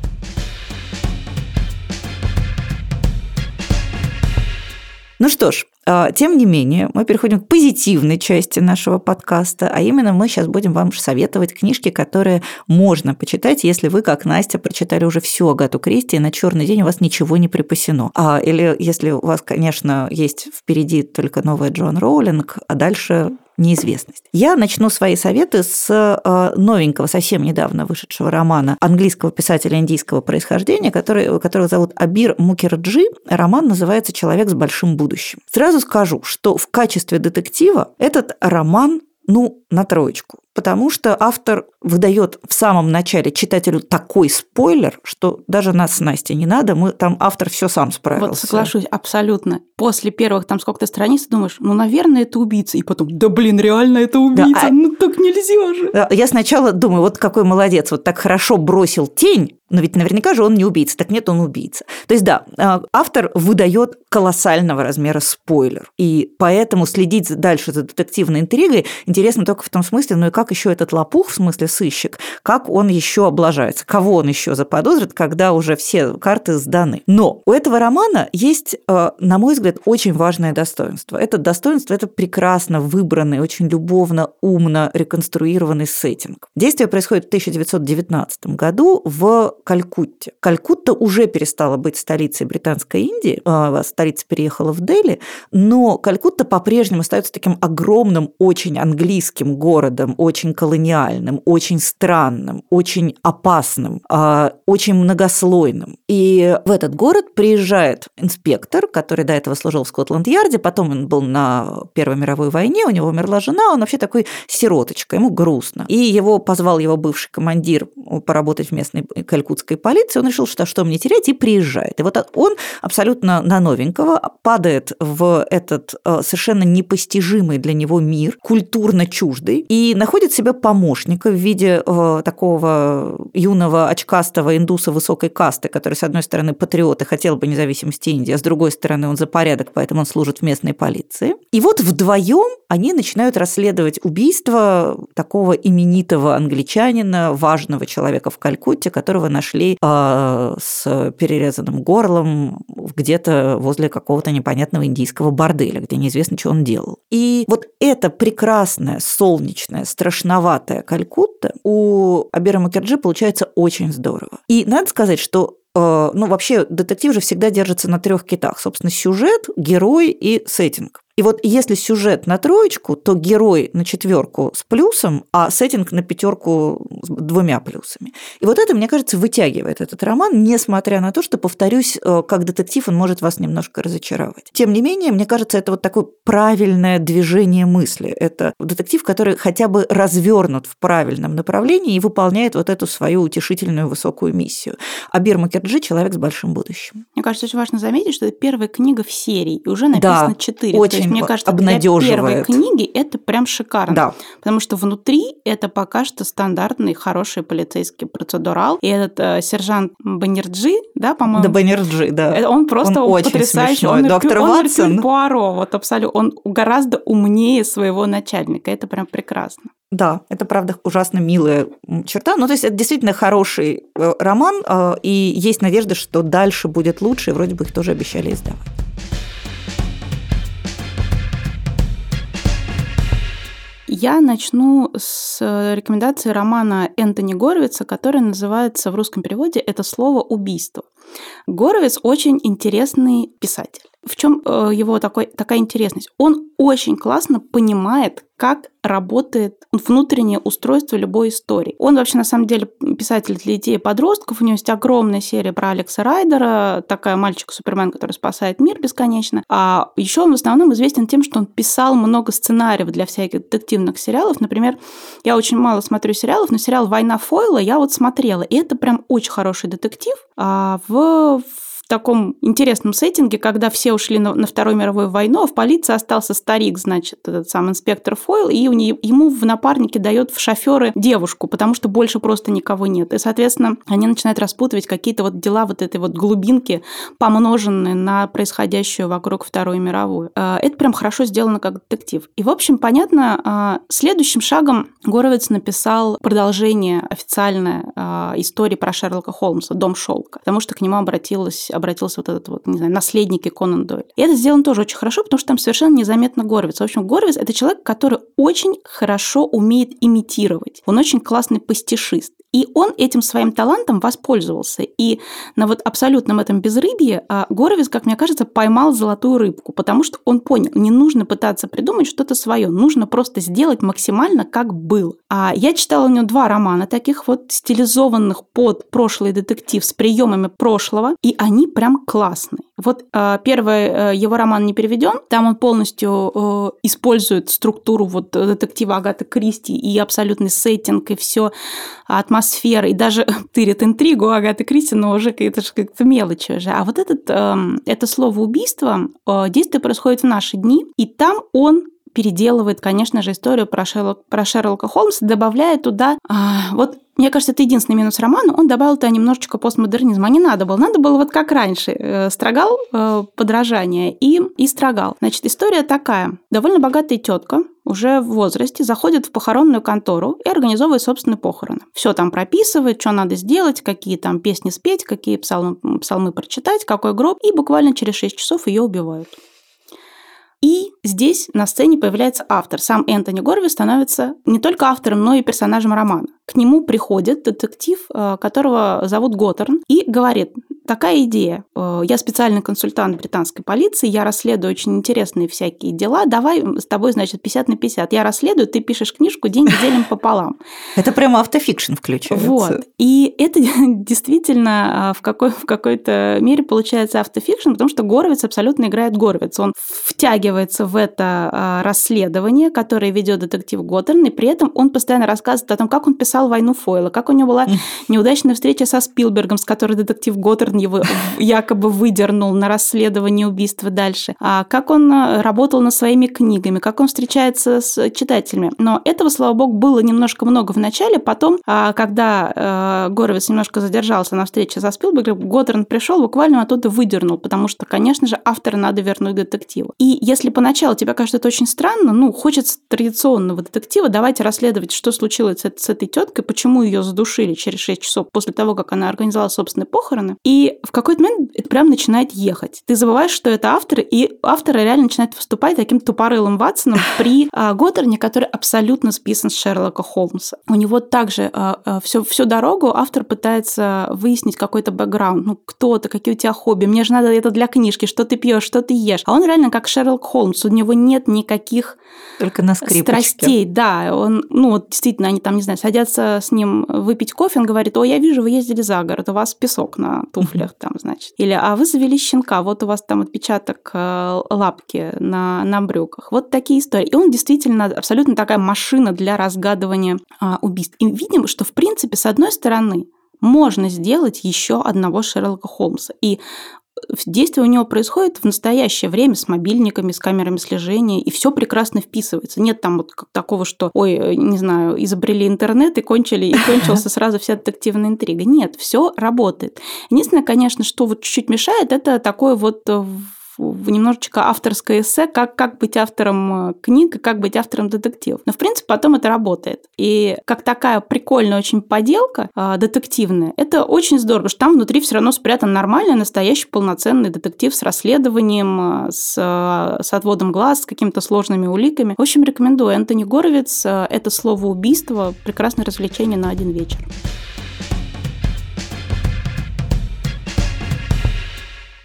Ну что ж, а, тем не менее, мы переходим к позитивной части нашего подкаста, а именно мы сейчас будем вам советовать книжки, которые можно почитать, если вы, как Настя, прочитали уже всю Агату Кристи, и на черный день у вас ничего не припасено. А, или если у вас, конечно, есть впереди только новая Джон Роулинг, а дальше неизвестность. Я начну свои советы с э, новенького, совсем недавно вышедшего романа английского писателя индийского происхождения, который, которого зовут Абир Мукерджи. Роман называется «Человек с большим будущим». Сразу скажу, что в качестве детектива этот роман ну, на троечку. потому что автор выдает в самом начале читателю такой спойлер, что даже нас с Настей не надо, мы там автор все сам справился. Вот соглашусь, абсолютно. После первых там сколько-то страниц думаешь, ну, наверное, это убийца. И потом, да блин, реально это убийца, Да, ну так нельзя же. Я сначала думаю, вот какой молодец, вот так хорошо бросил тень, но ведь наверняка же он не убийца. Так нет, он убийца. То есть да, а, автор выдает колоссального размера спойлер. И поэтому следить дальше за детективной интригой интересно только в том смысле, ну и как еще этот лопух, в смысле сыщик, как он еще облажается, кого он еще заподозрит, когда уже все карты сданы. Но у этого романа есть, э, на мой взгляд, очень важное достоинство. Это достоинство – это прекрасно выбранный, очень любовно, умно реконструированный сеттинг. Действие происходит в 1919 году в Калькутте. Калькутта уже перестала быть столицей Британской Индии, а столица переехала в Дели, но Калькутта по-прежнему остается таким огромным, очень английским городом, очень колониальным, очень странным, очень опасным, а, очень многослойным. И в этот город приезжает инспектор, который до этого служил в Скотланд-Ярде, потом он был на Первой мировой войне, у него умерла жена, он вообще такой сироточка, ему грустно. И его позвал его бывший командир поработать в местной калькутской полиции, он решил, что что мне терять, и приезжает. И вот он абсолютно на новенького падает в этот э, совершенно непостижимый для него мир, культурно чуждый, и находит себе помощника в виде э, такого юного очкастого индуса высокой касты, который, с одной стороны, патриот и хотел бы независимости Индии, а с другой стороны, он за порядок, поэтому он служит в местной полиции. И вот вдвоем они начинают расследовать убийство такого именитого англичанина, важного человека в Калькутте, которого нашли э, с перерезанным горлом где-то возле какого-то непонятного индийского борделя, где неизвестно, что он делал. И вот эта прекрасная, солнечная, страшноватая Калькутта у Абера Макерджи получается очень здорово. И надо сказать, что э, ну, вообще, детектив же всегда держится на трех китах. Собственно, сюжет, герой и сеттинг. И вот если сюжет на троечку, то герой на четверку с плюсом, а сеттинг на пятерку с двумя плюсами. И вот это, мне кажется, вытягивает этот роман, несмотря на то, что, повторюсь, э, как детектив он может вас немножко разочаровать. Тем не менее, мне кажется, это вот такое правильное движение мысли. Это детектив, который хотя бы развернут в правильном направлении и выполняет вот эту свою утешительную высокую миссию. Абир Макерджи – человек с большим будущим. Мне кажется, очень важно заметить, что это первая книга в серии, и уже написано Да, четыре. очень Есть, мне кажется, для обнадеживает. первой книги это прям шикарно. Да. Потому что внутри это пока что стандартный хороший полицейский процедурал. И этот э, сержант Баннерджи, да, по-моему, Да, Баннерджи, да. Это Он просто Он очень потрясающий. смешной. Он, Доктор он Ватсон. Эркюль Пуаро, вот абсолютно. Он гораздо умнее своего начальника. Это прям прекрасно. Да, это правда ужасно милая черта. Ну, то есть это действительно хороший э, роман, э, и есть надежда, что дальше будет лучше, и вроде бы их тоже обещали издавать. Я начну с э, рекомендации романа Энтони Горовица, который называется в русском переводе «Это слово убийство». Горовиц очень интересный писатель. В чем э, его такой, такая интересность? Он очень классно понимает, как работает внутреннее устройство любой истории. Он вообще, на самом деле, писатель для детей подростков. У него есть огромная серия про Алекса Райдера, такая мальчик-супермен, который спасает мир бесконечно. А еще он в основном известен тем, что он писал много сценариев для всяких детективных сериалов. Например, я очень мало смотрю сериалов, но сериал «Война Фойла» я вот смотрела. И это прям очень хороший детектив. А в в таком интересном сеттинге, когда все ушли на, на Вторую мировую войну, а в полиции остался старик, значит, этот сам инспектор Фойл, и у нее, ему в напарнике дает в шоферы девушку, потому что больше просто никого нет. И, соответственно, они начинают распутывать какие-то вот дела вот этой вот глубинки, помноженные на происходящую вокруг Вторую мировую. Э, Это прям хорошо сделано как детектив. И, в общем, понятно, э, следующим шагом Горовец написал продолжение официальной э, истории про Шерлока Холмса «Дом шелка», потому что к нему обратилась обратился вот этот вот, не знаю, наследник Конан Дойль. И это сделано тоже очень хорошо, потому что там совершенно незаметно Горвиц. В общем, Горвиц – это человек, который очень хорошо умеет имитировать. Он очень классный пастишист. И он этим своим талантом воспользовался. И на вот абсолютном этом безрыбье а, Горовец, как мне кажется, поймал золотую рыбку, потому что он понял, не нужно пытаться придумать что-то свое, нужно просто сделать максимально как было. А я читала у него два романа таких вот стилизованных под прошлый детектив с приемами прошлого, и они прям классные. Вот э, первый э, его роман не переведен, там он полностью э, использует структуру вот детектива Агаты Кристи и абсолютный сеттинг, и все атмосфера, и даже тырит интригу Агаты Кристи, но уже это же как-то мелочи уже. А вот этот, э, это слово убийство, э, действие происходит в наши дни, и там он переделывает, конечно же, историю про, Шерлок, про Шерлока Холмса, добавляя туда... А, вот мне кажется, это единственный минус романа. Он добавил туда немножечко постмодернизма. А не надо было. Надо было вот как раньше. Э, строгал э, подражание и, и строгал. Значит, история такая. Довольно богатая тетка уже в возрасте заходит в похоронную контору и организовывает собственные похороны. Все там прописывает, что надо сделать, какие там песни спеть, какие псалмы, псалмы прочитать, какой гроб, и буквально через 6 часов ее убивают. И здесь на сцене появляется автор. Сам Энтони Горви становится не только автором, но и персонажем романа. К нему приходит детектив, э, которого зовут Готтерн, и говорит, такая идея. Э, я специальный консультант британской полиции, я расследую очень интересные всякие дела. Давай с тобой, значит, 50 на 50. Я расследую, ты пишешь книжку, деньги делим пополам. Это прямо автофикшн включается. Вот. И это действительно а, в, какой, в какой-то мере получается автофикшн, потому что Горовец абсолютно играет Горовец. Он втягивается в это а, расследование, которое ведет детектив Готтерн, и при этом он постоянно рассказывает о том, как он писал «Войну Фойла», как у него была неудачная встреча со Спилбергом, с которой детектив Готтерн он его якобы выдернул на расследование убийства дальше, а как он э, работал над своими книгами, как он встречается с читателями. Но этого, слава богу, было немножко много в начале. Потом, а, когда э, Горовец немножко задержался на встрече со Спилбергом, Годдерн пришел, буквально оттуда выдернул, потому что, конечно же, автора надо вернуть детективу. И если поначалу тебе кажется это очень странно, ну, хочется традиционного детектива, давайте расследовать, что случилось с этой теткой, почему ее задушили через 6 часов после того, как она организовала собственные похороны. И в какой-то момент это прям начинает ехать. Ты забываешь, что это автор, и автор реально начинает выступать таким тупорылым Ватсоном при а, Готтерне, который абсолютно списан с Шерлока Холмса. У него также а, а, всю, всю дорогу автор пытается выяснить какой-то бэкграунд. Ну, кто ты, какие у тебя хобби, мне же надо это для книжки, что ты пьешь, что ты ешь. А он реально как Шерлок Холмс, у него нет никаких Только на страстей. Да, он, ну, вот действительно, они там, не знаю, садятся с ним выпить кофе, он говорит, о, я вижу, вы ездили за город, у вас песок на туфлях туфлях там, значит. Или, а вы завели щенка, вот у вас там отпечаток э, лапки на, на брюках. Вот такие истории. И он действительно абсолютно такая машина для разгадывания а, убийств. И видим, что, в принципе, с одной стороны, можно сделать еще одного Шерлока Холмса. И действие у него происходит в настоящее время с мобильниками, с камерами слежения, и все прекрасно вписывается. Нет там вот такого, что, ой, э, не знаю, изобрели интернет и кончили, и кончился сразу вся детективная интрига. Нет, все работает. Единственное, конечно, что вот чуть-чуть мешает, это такое вот э, немножечко авторское эссе, как, как быть автором э, книг и как быть автором детективов. Но, в принципе, потом это работает. И как такая прикольная очень поделка э, детективная, это очень здорово, потому что там внутри все равно спрятан нормальный, настоящий, полноценный детектив с расследованием, э, с, э, с отводом глаз, с какими-то сложными уликами. В общем, рекомендую. Энтони Горовец «Это слово убийство» – прекрасное развлечение на один вечер.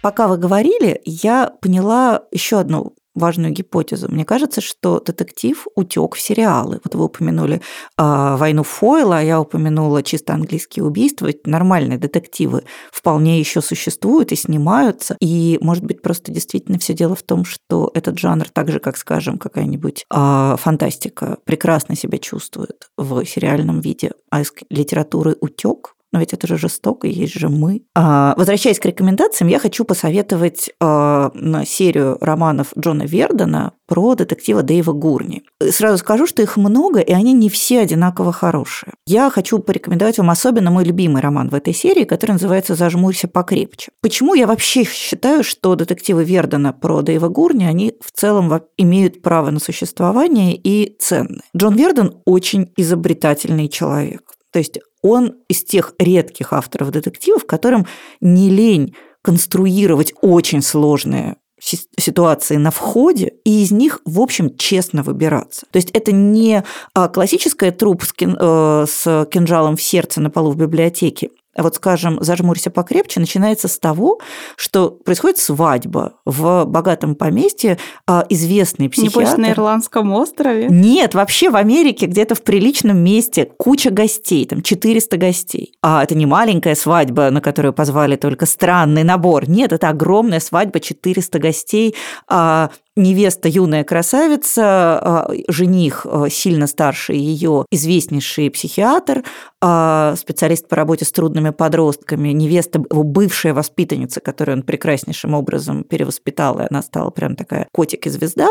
Пока вы говорили, я поняла еще одну важную гипотезу. Мне кажется, что детектив утек в сериалы. Вот вы упомянули э, «Войну Фойла», а я упомянула «Чисто английские убийства». Ведь нормальные детективы вполне еще существуют и снимаются. И, может быть, просто действительно все дело в том, что этот жанр, так же, как, скажем, какая-нибудь э, фантастика, прекрасно себя чувствует в сериальном виде, а из литературы утек, но ведь это же жестоко, есть же мы. А, возвращаясь к рекомендациям, я хочу посоветовать а, серию романов Джона Вердена про детектива Дэйва Гурни. Сразу скажу, что их много, и они не все одинаково хорошие. Я хочу порекомендовать вам особенно мой любимый роман в этой серии, который называется «Зажмурься покрепче». Почему я вообще считаю, что детективы Вердена про Дэйва Гурни, они в целом имеют право на существование и ценны. Джон Верден очень изобретательный человек. То есть он из тех редких авторов детективов, которым не лень конструировать очень сложные ситуации на входе и из них, в общем, честно выбираться. То есть это не а, классическая труп с, э, с кинжалом в сердце на полу в библиотеке. Вот, скажем, «Зажмурься покрепче» начинается с того, что происходит свадьба в богатом поместье, а известный психиатр... Небось, на Ирландском острове? Нет, вообще в Америке где-то в приличном месте куча гостей, там 400 гостей. А это не маленькая свадьба, на которую позвали только странный набор. Нет, это огромная свадьба, 400 гостей, а невеста юная красавица, а, жених а, сильно старше ее, известнейший психиатр, а, специалист по работе с трудными подростками, невеста, его бывшая воспитанница, которую он прекраснейшим образом перевоспитал, и она стала прям такая котик и звезда.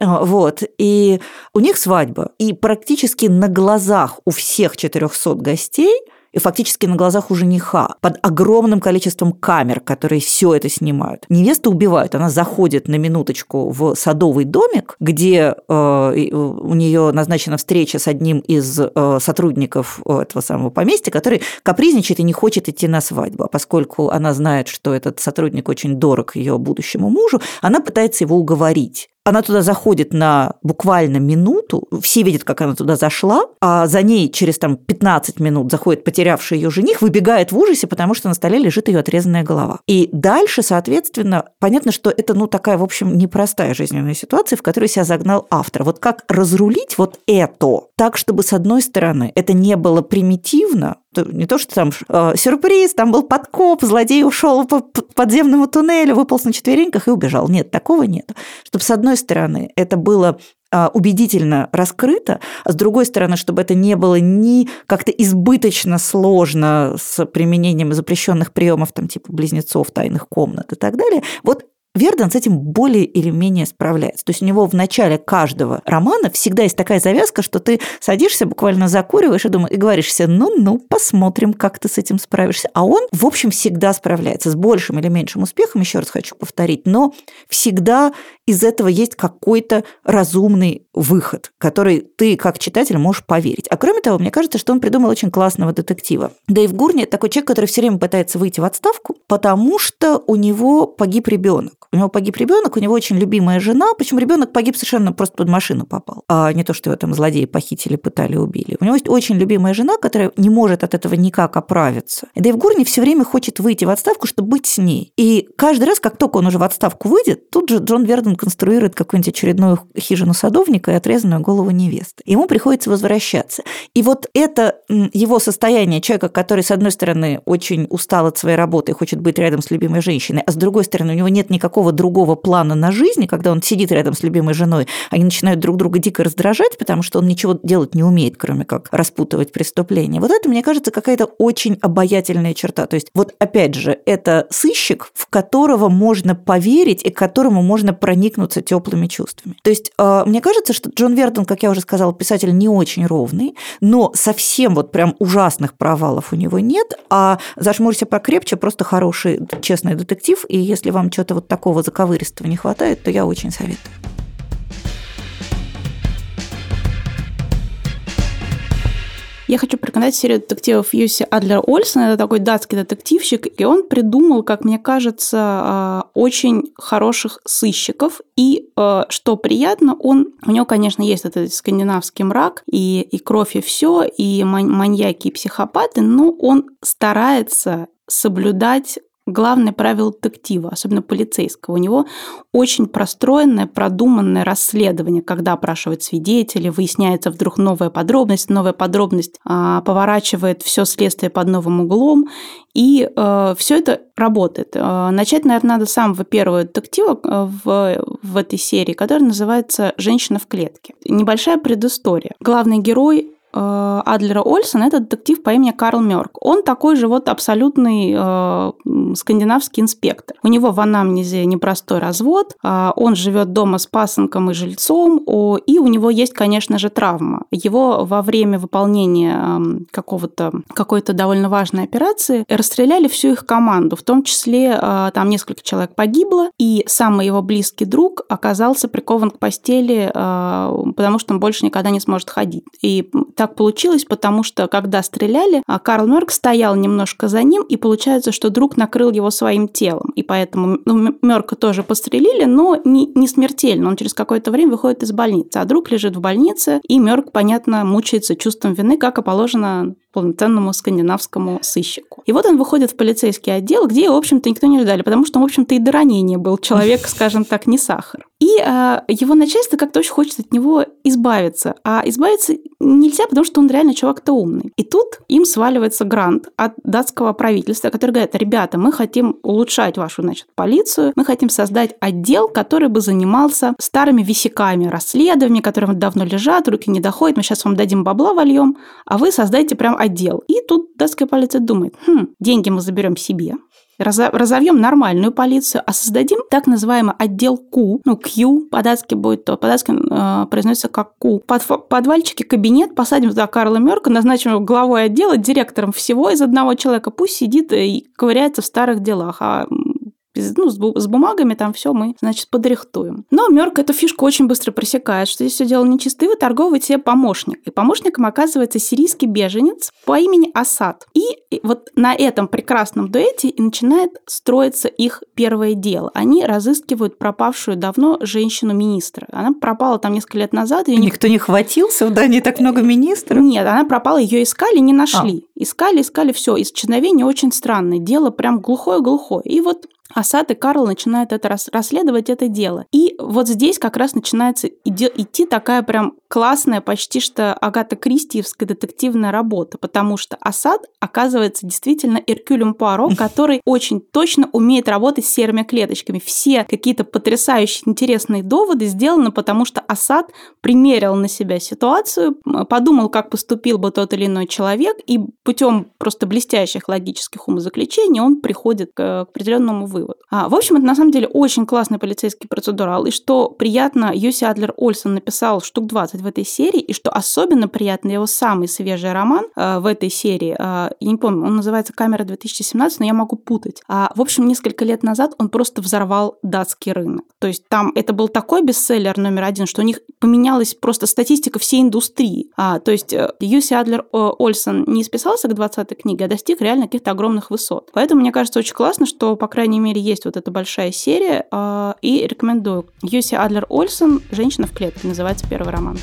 Вот, и у них свадьба. И практически на глазах у всех 400 гостей – и фактически на глазах у жениха, под огромным количеством камер, которые все это снимают. Невесту убивают, она заходит на минуточку в садовый домик, где э, у нее назначена встреча с одним из э, сотрудников этого самого поместья, который капризничает и не хочет идти на свадьбу. А поскольку она знает, что этот сотрудник очень дорог ее будущему мужу, она пытается его уговорить она туда заходит на буквально минуту, все видят, как она туда зашла, а за ней через там 15 минут заходит потерявший ее жених, выбегает в ужасе, потому что на столе лежит ее отрезанная голова. И дальше, соответственно, понятно, что это, ну, такая, в общем, непростая жизненная ситуация, в которую себя загнал автор. Вот как разрулить вот это так, чтобы, с одной стороны, это не было примитивно, не то, что там э, сюрприз, там был подкоп, злодей ушел по подземному туннелю, выполз на четвереньках и убежал. Нет, такого нет. Чтобы, с одной стороны, это было а, убедительно раскрыто, а с другой стороны, чтобы это не было ни как-то избыточно сложно с применением запрещенных приемов, там типа близнецов, тайных комнат и так далее. Вот Верден с этим более или менее справляется. То есть у него в начале каждого романа всегда есть такая завязка, что ты садишься, буквально закуриваешь и, думаешь, и говоришь себе, ну-ну, посмотрим, как ты с этим справишься. А он, в общем, всегда справляется с большим или меньшим успехом, еще раз хочу повторить, но всегда из этого есть какой-то разумный выход, который ты, как читатель, можешь поверить. А кроме того, мне кажется, что он придумал очень классного детектива. Дэйв Гурни – такой человек, который все время пытается выйти в отставку, потому что у него погиб ребенок. У него погиб ребенок, у него очень любимая жена, причем ребенок погиб совершенно просто под машину попал, а не то, что его там злодеи похитили, пытали, убили. У него есть очень любимая жена, которая не может от этого никак оправиться. И Дэйв Гурни все время хочет выйти в отставку, чтобы быть с ней. И каждый раз, как только он уже в отставку выйдет, тут же Джон Верден конструирует какую-нибудь очередную хижину садовника и отрезанную голову невесты. Ему приходится возвращаться. И вот это его состояние человека, который, с одной стороны, очень устал от своей работы и хочет быть рядом с любимой женщиной, а с другой стороны, у него нет никакого никакого другого плана на жизнь, когда он сидит рядом с любимой женой, они начинают друг друга дико раздражать, потому что он ничего делать не умеет, кроме как распутывать преступления. Вот это, мне кажется, какая-то очень обаятельная черта. То есть, вот опять же, это сыщик, в которого можно поверить и к которому можно проникнуться теплыми чувствами. То есть, а, мне кажется, что Джон Верден, как я уже сказала, писатель не очень ровный, но совсем вот прям ужасных провалов у него нет, а «Зажмурься покрепче» просто хороший, честный детектив, и если вам что-то вот такого такого заковыристого не хватает, то я очень советую. Я хочу порекомендовать серию детективов Юси Адлер Ольсона. Это такой датский детективщик, и он придумал, как мне кажется, а, очень хороших сыщиков. И а, что приятно, он у него, конечно, есть этот скандинавский мрак и, и кровь и все, и маньяки и психопаты, но он старается соблюдать главное правило детектива, особенно полицейского. У него очень простроенное, продуманное расследование, когда опрашивают свидетелей, выясняется вдруг новая подробность, новая подробность а, поворачивает все следствие под новым углом, и э, все это работает. Э, начать, наверное, надо с самого первого детектива э, в, в этой серии, который называется «Женщина в клетке». Небольшая предыстория. Главный герой Адлера Ольсен это детектив по имени Карл Мёрк. Он такой же вот абсолютный э, скандинавский инспектор. У него в анамнезе непростой развод, э, он живет дома с пасынком и жильцом, о, и у него есть, конечно же, травма. Его во время выполнения э, какого-то, какой-то довольно важной операции расстреляли всю их команду, в том числе э, там несколько человек погибло, и самый его близкий друг оказался прикован к постели, э, потому что он больше никогда не сможет ходить. И так получилось, потому что, когда стреляли, а, Карл Мёрк стоял немножко за ним, и получается, что друг накрыл его своим телом. И поэтому ну, Мёрка тоже пострелили, но не, не смертельно. Он через какое-то время выходит из больницы, а друг лежит в больнице, и Мёрк, понятно, мучается чувством вины, как и положено полноценному скандинавскому сыщику. И вот он выходит в полицейский отдел, где, в общем-то, никто не ждали, потому что он, в общем-то, и до ранения был человек, скажем так, не сахар. И э, его начальство как-то очень хочет от него избавиться. А избавиться нельзя, потому что он реально чувак-то умный. И тут им сваливается грант от датского правительства, который говорит, ребята, мы хотим улучшать вашу, значит, полицию, мы хотим создать отдел, который бы занимался старыми висяками, расследованиями, которые давно лежат, руки не доходят, мы сейчас вам дадим бабла вольем, а вы создайте прям отдел. И тут датская полиция думает, хм, деньги мы заберем себе, разовьем нормальную полицию, а создадим так называемый отдел Q, ну, Q, по-датски будет то, по-датски э, произносится как Q. Под, подвальчике кабинет, посадим туда Карла Мерка, назначим его главой отдела, директором всего из одного человека, пусть сидит и ковыряется в старых делах, а ну, с бумагами там все мы, значит, подрихтуем. Но Мерк эту фишку очень быстро просекает, что здесь все дело нечисто, и выторговывает себе помощник. И помощником оказывается сирийский беженец по имени Асад. И вот на этом прекрасном дуэте и начинает строиться их первое дело. Они разыскивают пропавшую давно женщину-министра. Она пропала там несколько лет назад. Ее Никто не хватился, да, не так много министров? Нет, она пропала, ее искали, не нашли. А. Искали, искали, все. Исчезновение очень странное. Дело прям глухое-глухое. И вот Асад и Карл начинают это расследовать, это дело. И вот здесь как раз начинается идти такая прям классная, почти что Агата Кристиевская детективная работа, потому что Асад оказывается действительно Эркюлем Пуаро, который очень точно умеет работать с серыми клеточками. Все какие-то потрясающие интересные доводы сделаны, потому что Асад примерил на себя ситуацию, подумал, как поступил бы тот или иной человек, и путем просто блестящих логических умозаключений он приходит к определенному выводу. А, в общем, это на самом деле очень классный полицейский процедурал, и что приятно, Юси Адлер Ольсон написал штук 20 в этой серии, и что особенно приятно, его самый свежий роман э, в этой серии, э, я не помню, он называется «Камера 2017», но я могу путать. А, в общем, несколько лет назад он просто взорвал датский рынок. То есть там это был такой бестселлер номер один, что у них поменялась просто статистика всей индустрии. А, то есть э, Юси Адлер э, Ольсон не списался к 20-й книге, а достиг реально каких-то огромных высот. Поэтому, мне кажется, очень классно, что, по крайней мере, есть вот эта большая серия, э, и рекомендую. Юси Адлер Ольсон «Женщина в клетке» называется первый роман.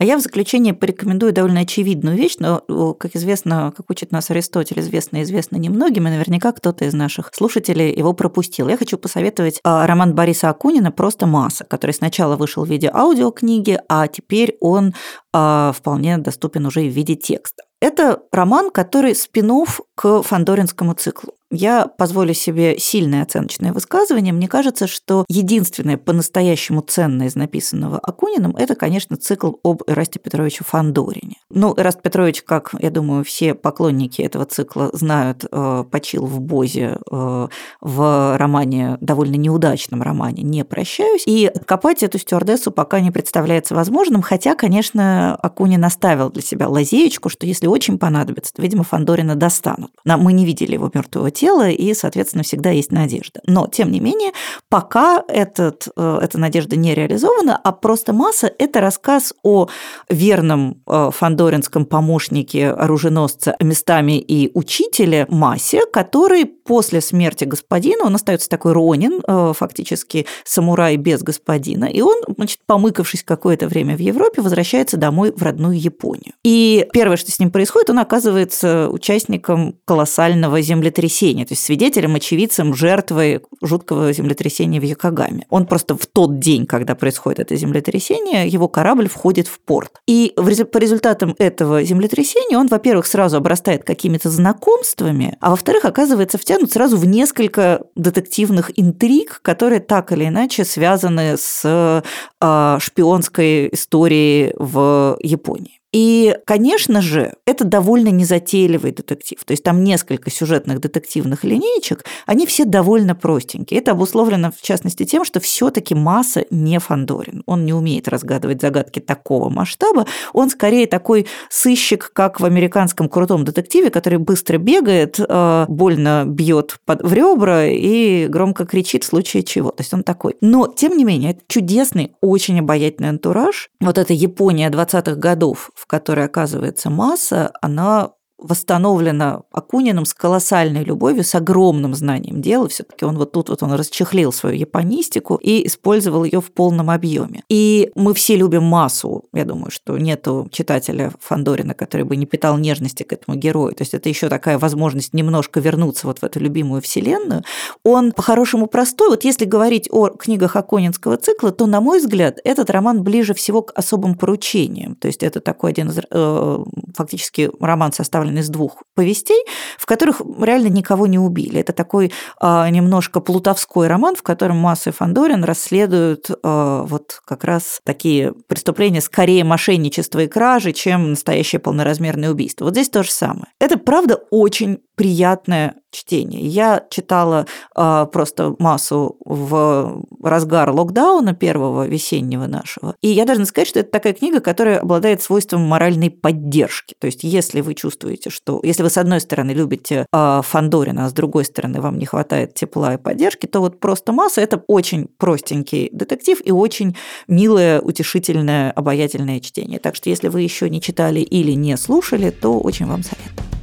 А я в заключение порекомендую довольно очевидную вещь, но, как известно, как учит нас Аристотель, известно известно немногим, и наверняка кто-то из наших слушателей его пропустил. Я хочу посоветовать а, роман Бориса Акунина «Просто масса», который сначала вышел в виде аудиокниги, а теперь он а, вполне доступен уже и в виде текста. Это роман, который спин к фандоринскому циклу. Я позволю себе сильное оценочное высказывание. Мне кажется, что единственное по-настоящему ценное из написанного Акуниным – это, конечно, цикл об Эрасте Петровиче Фандорине. Ну, Эраст Петрович, как, я думаю, все поклонники этого цикла знают, э, почил в Бозе э, в романе, довольно неудачном романе «Не прощаюсь». И откопать эту стюардессу пока не представляется возможным, хотя, конечно, Акунин оставил для себя лазеечку, что если очень понадобится, то, видимо, Фандорина достанут. Мы не видели его мертвого тела, и, соответственно, всегда есть надежда. Но, тем не менее, пока этот, э, эта надежда не реализована, а просто масса – это рассказ о верном э, фандоринском помощнике оруженосца местами и учителе Масе, который после смерти господина, он остается такой ронин, э, фактически самурай без господина, и он, значит, помыкавшись какое-то время в Европе, возвращается домой в родную Японию. И первое, что с ним происходит, он оказывается участником колоссального землетрясения, то есть свидетелем, очевидцем, жертвой жуткого землетрясения в Якогаме. Он просто в тот день, когда происходит это землетрясение, его корабль входит в порт. И по результатам этого землетрясения он, во-первых, сразу обрастает какими-то знакомствами, а во-вторых, оказывается втянут сразу в несколько детективных интриг, которые так или иначе связаны с а, шпионской историей в Японии. И, конечно же, это довольно незатейливый детектив. То есть там несколько сюжетных детективных линеечек, они все довольно простенькие. Это обусловлено, в частности, тем, что все таки масса не Фандорин. Он не умеет разгадывать загадки такого масштаба. Он скорее такой сыщик, как в американском крутом детективе, который быстро бегает, э, больно бьет в ребра и громко кричит в случае чего. То есть он такой. Но, тем не менее, это чудесный, очень обаятельный антураж. Вот эта Япония 20-х годов, в которой оказывается масса, она восстановлена Акуниным с колоссальной любовью, с огромным знанием дела. все таки он вот тут вот он расчехлил свою японистику и использовал ее в полном объеме. И мы все любим массу. Я думаю, что нету читателя Фандорина, который бы не питал нежности к этому герою. То есть это еще такая возможность немножко вернуться вот в эту любимую вселенную. Он по-хорошему простой. Вот если говорить о книгах Акунинского цикла, то, на мой взгляд, этот роман ближе всего к особым поручениям. То есть это такой один из э, фактически роман, составлен составлен из двух повестей, в которых реально никого не убили. Это такой э, немножко плутовской роман, в котором Масса и Фандорин расследуют э, вот как раз такие преступления скорее мошенничества и кражи, чем настоящее полноразмерное убийство. Вот здесь то же самое. Это, правда, очень приятное чтение. Я читала э, просто массу в разгар локдауна первого весеннего нашего. И я должна сказать, что это такая книга, которая обладает свойством моральной поддержки. То есть, если вы чувствуете, что... Если вы, с одной стороны, любите э, Фандорина, а с другой стороны, вам не хватает тепла и поддержки, то вот просто масса – это очень простенький детектив и очень милое, утешительное, обаятельное чтение. Так что, если вы еще не читали или не слушали, то очень вам советую.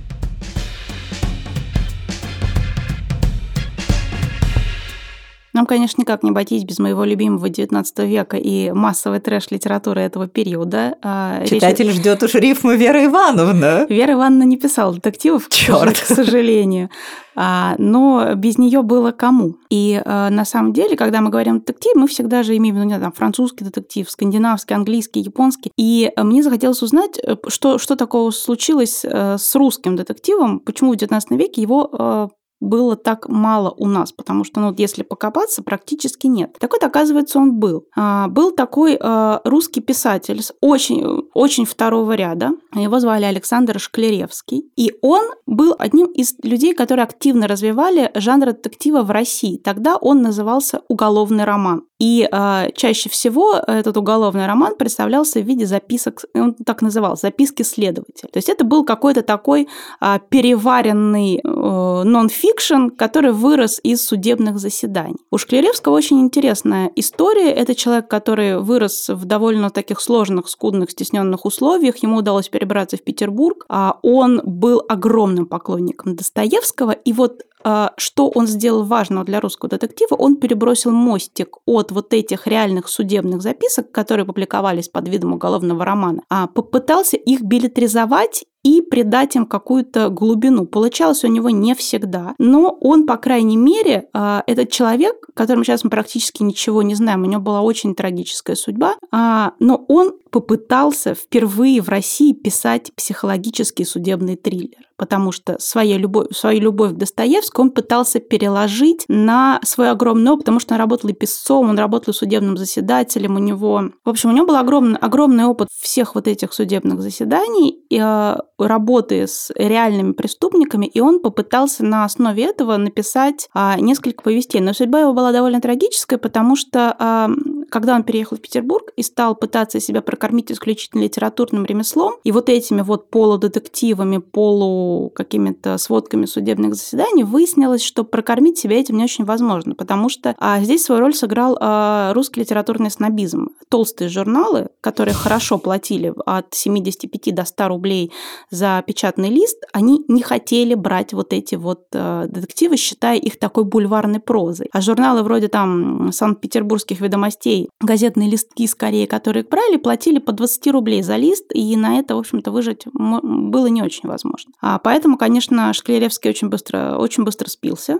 Нам, конечно, никак не обойтись без моего любимого 19 века и массовой трэш-литературы этого периода. А, Читатель Речь... ждет уж рифмы Веры Ивановны. Вера Ивановна не писала детективов, Черт. к сожалению. А, но без нее было кому. И а, на самом деле, когда мы говорим детектив, мы всегда же имеем в виду там, французский детектив, скандинавский, английский, японский. И мне захотелось узнать, э, что, что такого случилось э, с русским детективом, почему в 19 веке его э, было так мало у нас, потому что, ну, если покопаться, практически нет. Так вот, оказывается, он был. А, был такой а, русский писатель, очень, очень второго ряда. Его звали Александр Шклеревский. И он был одним из людей, которые активно развивали жанр детектива в России. Тогда он назывался «Уголовный роман». И э, чаще всего этот уголовный роман представлялся в виде записок, он так называл, записки следователя. То есть это был какой-то такой э, переваренный э, нон-фикшн, который вырос из судебных заседаний. У Шклеревского очень интересная история. Это человек, который вырос в довольно таких сложных, скудных, стесненных условиях. Ему удалось перебраться в Петербург. А он был огромным поклонником Достоевского. И вот а, что он сделал важного для русского детектива, он перебросил мостик от вот этих реальных судебных записок, которые публиковались под видом уголовного романа, а попытался их билетризовать и придать им какую-то глубину. Получалось у него не всегда, но он, по крайней мере, а, этот человек, которым сейчас мы практически ничего не знаем, у него была очень трагическая судьба, а, но он попытался впервые в России писать психологический судебный триллер, потому что свою любовь, свою любовь к Достоевскому он пытался переложить на свой огромный опыт, потому что он работал и писцом, он работал и судебным заседателем, у него... В общем, у него был огромный, огромный опыт всех вот этих судебных заседаний, и, а, работы с реальными преступниками, и он попытался на основе этого написать а, несколько повестей. Но судьба его была довольно трагическая, потому что а, когда он переехал в Петербург и стал пытаться себя прокормить исключительно литературным ремеслом, и вот этими вот полудетективами, полу какими-то сводками судебных заседаний, выяснилось, что прокормить себя этим не очень возможно, потому что а, здесь свою роль сыграл а, русский литературный снобизм. Толстые журналы, которые хорошо платили от 75 до 100 рублей за печатный лист, они не хотели брать вот эти вот э, детективы, считая их такой бульварной прозой. А журналы вроде там Санкт-Петербургских ведомостей, газетные листки скорее, которые брали, платили по 20 рублей за лист, и на это, в общем-то, выжить было не очень возможно. А поэтому, конечно, Шклеревский очень быстро, очень быстро спился,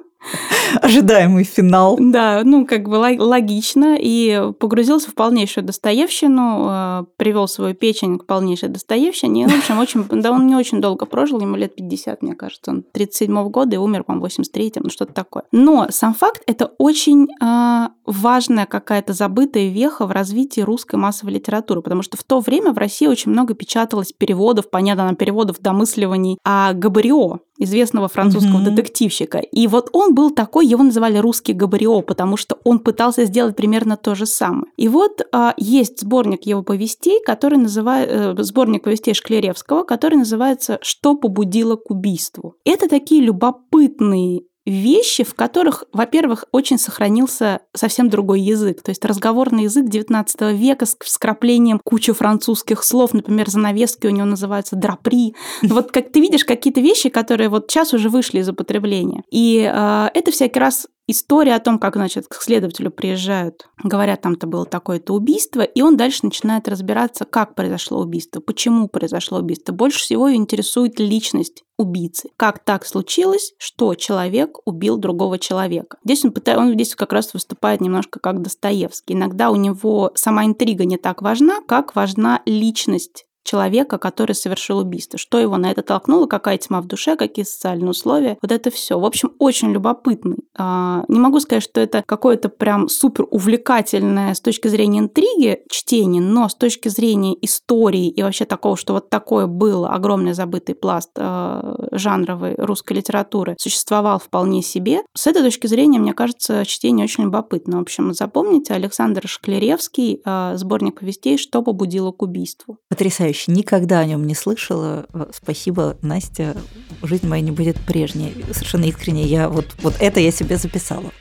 Ожидаемый финал. Да, ну, как бы логично. И погрузился в полнейшую Достоевщину, э, привел свою печень к полнейшей Достоевщине. в общем, очень, да он не очень долго прожил, ему лет 50, мне кажется. Он 37 года и умер, по-моему, в 83-м, ну, что-то такое. Но сам факт – это очень э, важная какая-то забытая веха в развитии русской массовой литературы, потому что в то время в России очень много печаталось переводов, понятно, переводов домысливаний о Габарио, известного французского mm-hmm. детективщика. И вот он был такой, его называли русский Габарио, потому что он пытался сделать примерно то же самое. И вот а, есть сборник его повестей, который называется, э, сборник повестей Шклеревского, который называется «Что побудило к убийству». Это такие любопытные вещи, в которых, во-первых, очень сохранился совсем другой язык. То есть разговорный язык XIX века с вкраплением кучи французских слов. Например, занавески у него называются драпри. Вот как ты видишь какие-то вещи, которые вот сейчас уже вышли из употребления. И э, это всякий раз история о том, как, значит, к следователю приезжают, говорят, там-то было такое-то убийство, и он дальше начинает разбираться, как произошло убийство, почему произошло убийство. Больше всего интересует личность убийцы. Как так случилось, что человек убил другого человека. Здесь он, пытается, он здесь как раз выступает немножко как Достоевский. Иногда у него сама интрига не так важна, как важна личность человека, который совершил убийство. Что его на это толкнуло, какая тьма в душе, какие социальные условия. Вот это все. В общем, очень любопытный. А, не могу сказать, что это какое-то прям супер увлекательное с точки зрения интриги чтение, но с точки зрения истории и вообще такого, что вот такое было, огромный забытый пласт а, жанровой русской литературы существовал вполне себе. С этой точки зрения, мне кажется, чтение очень любопытно. В общем, запомните Александр Шклеревский, а, сборник повестей «Что побудило к убийству». Потрясающе потрясающе. Никогда о нем не слышала. Спасибо, Настя. Жизнь моя не будет прежней. Совершенно искренне. Я вот, вот это я себе записала.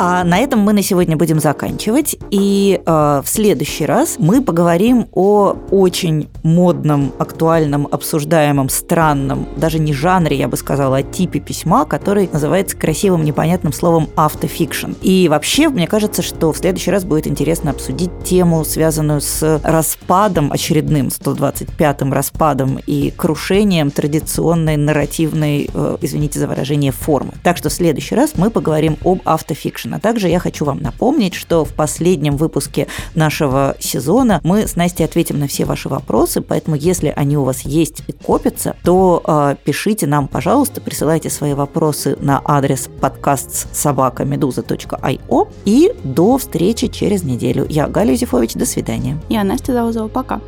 А на этом мы на сегодня будем заканчивать. И э, в следующий раз мы поговорим о очень модном, актуальном, обсуждаемом, странном, даже не жанре, я бы сказала, а типе письма, который называется красивым непонятным словом автофикшн. И вообще, мне кажется, что в следующий раз будет интересно обсудить тему, связанную с распадом, очередным 125-м распадом и крушением традиционной нарративной, э, извините за выражение, формы. Так что в следующий раз мы поговорим об автофикшн. А также я хочу вам напомнить, что в последнем выпуске нашего сезона мы с Настей ответим на все ваши вопросы, поэтому если они у вас есть и копятся, то э, пишите нам, пожалуйста, присылайте свои вопросы на адрес подкаст собакамедуза.io и до встречи через неделю. Я Галя Юзефович, до свидания. Я Настя Заузова, пока.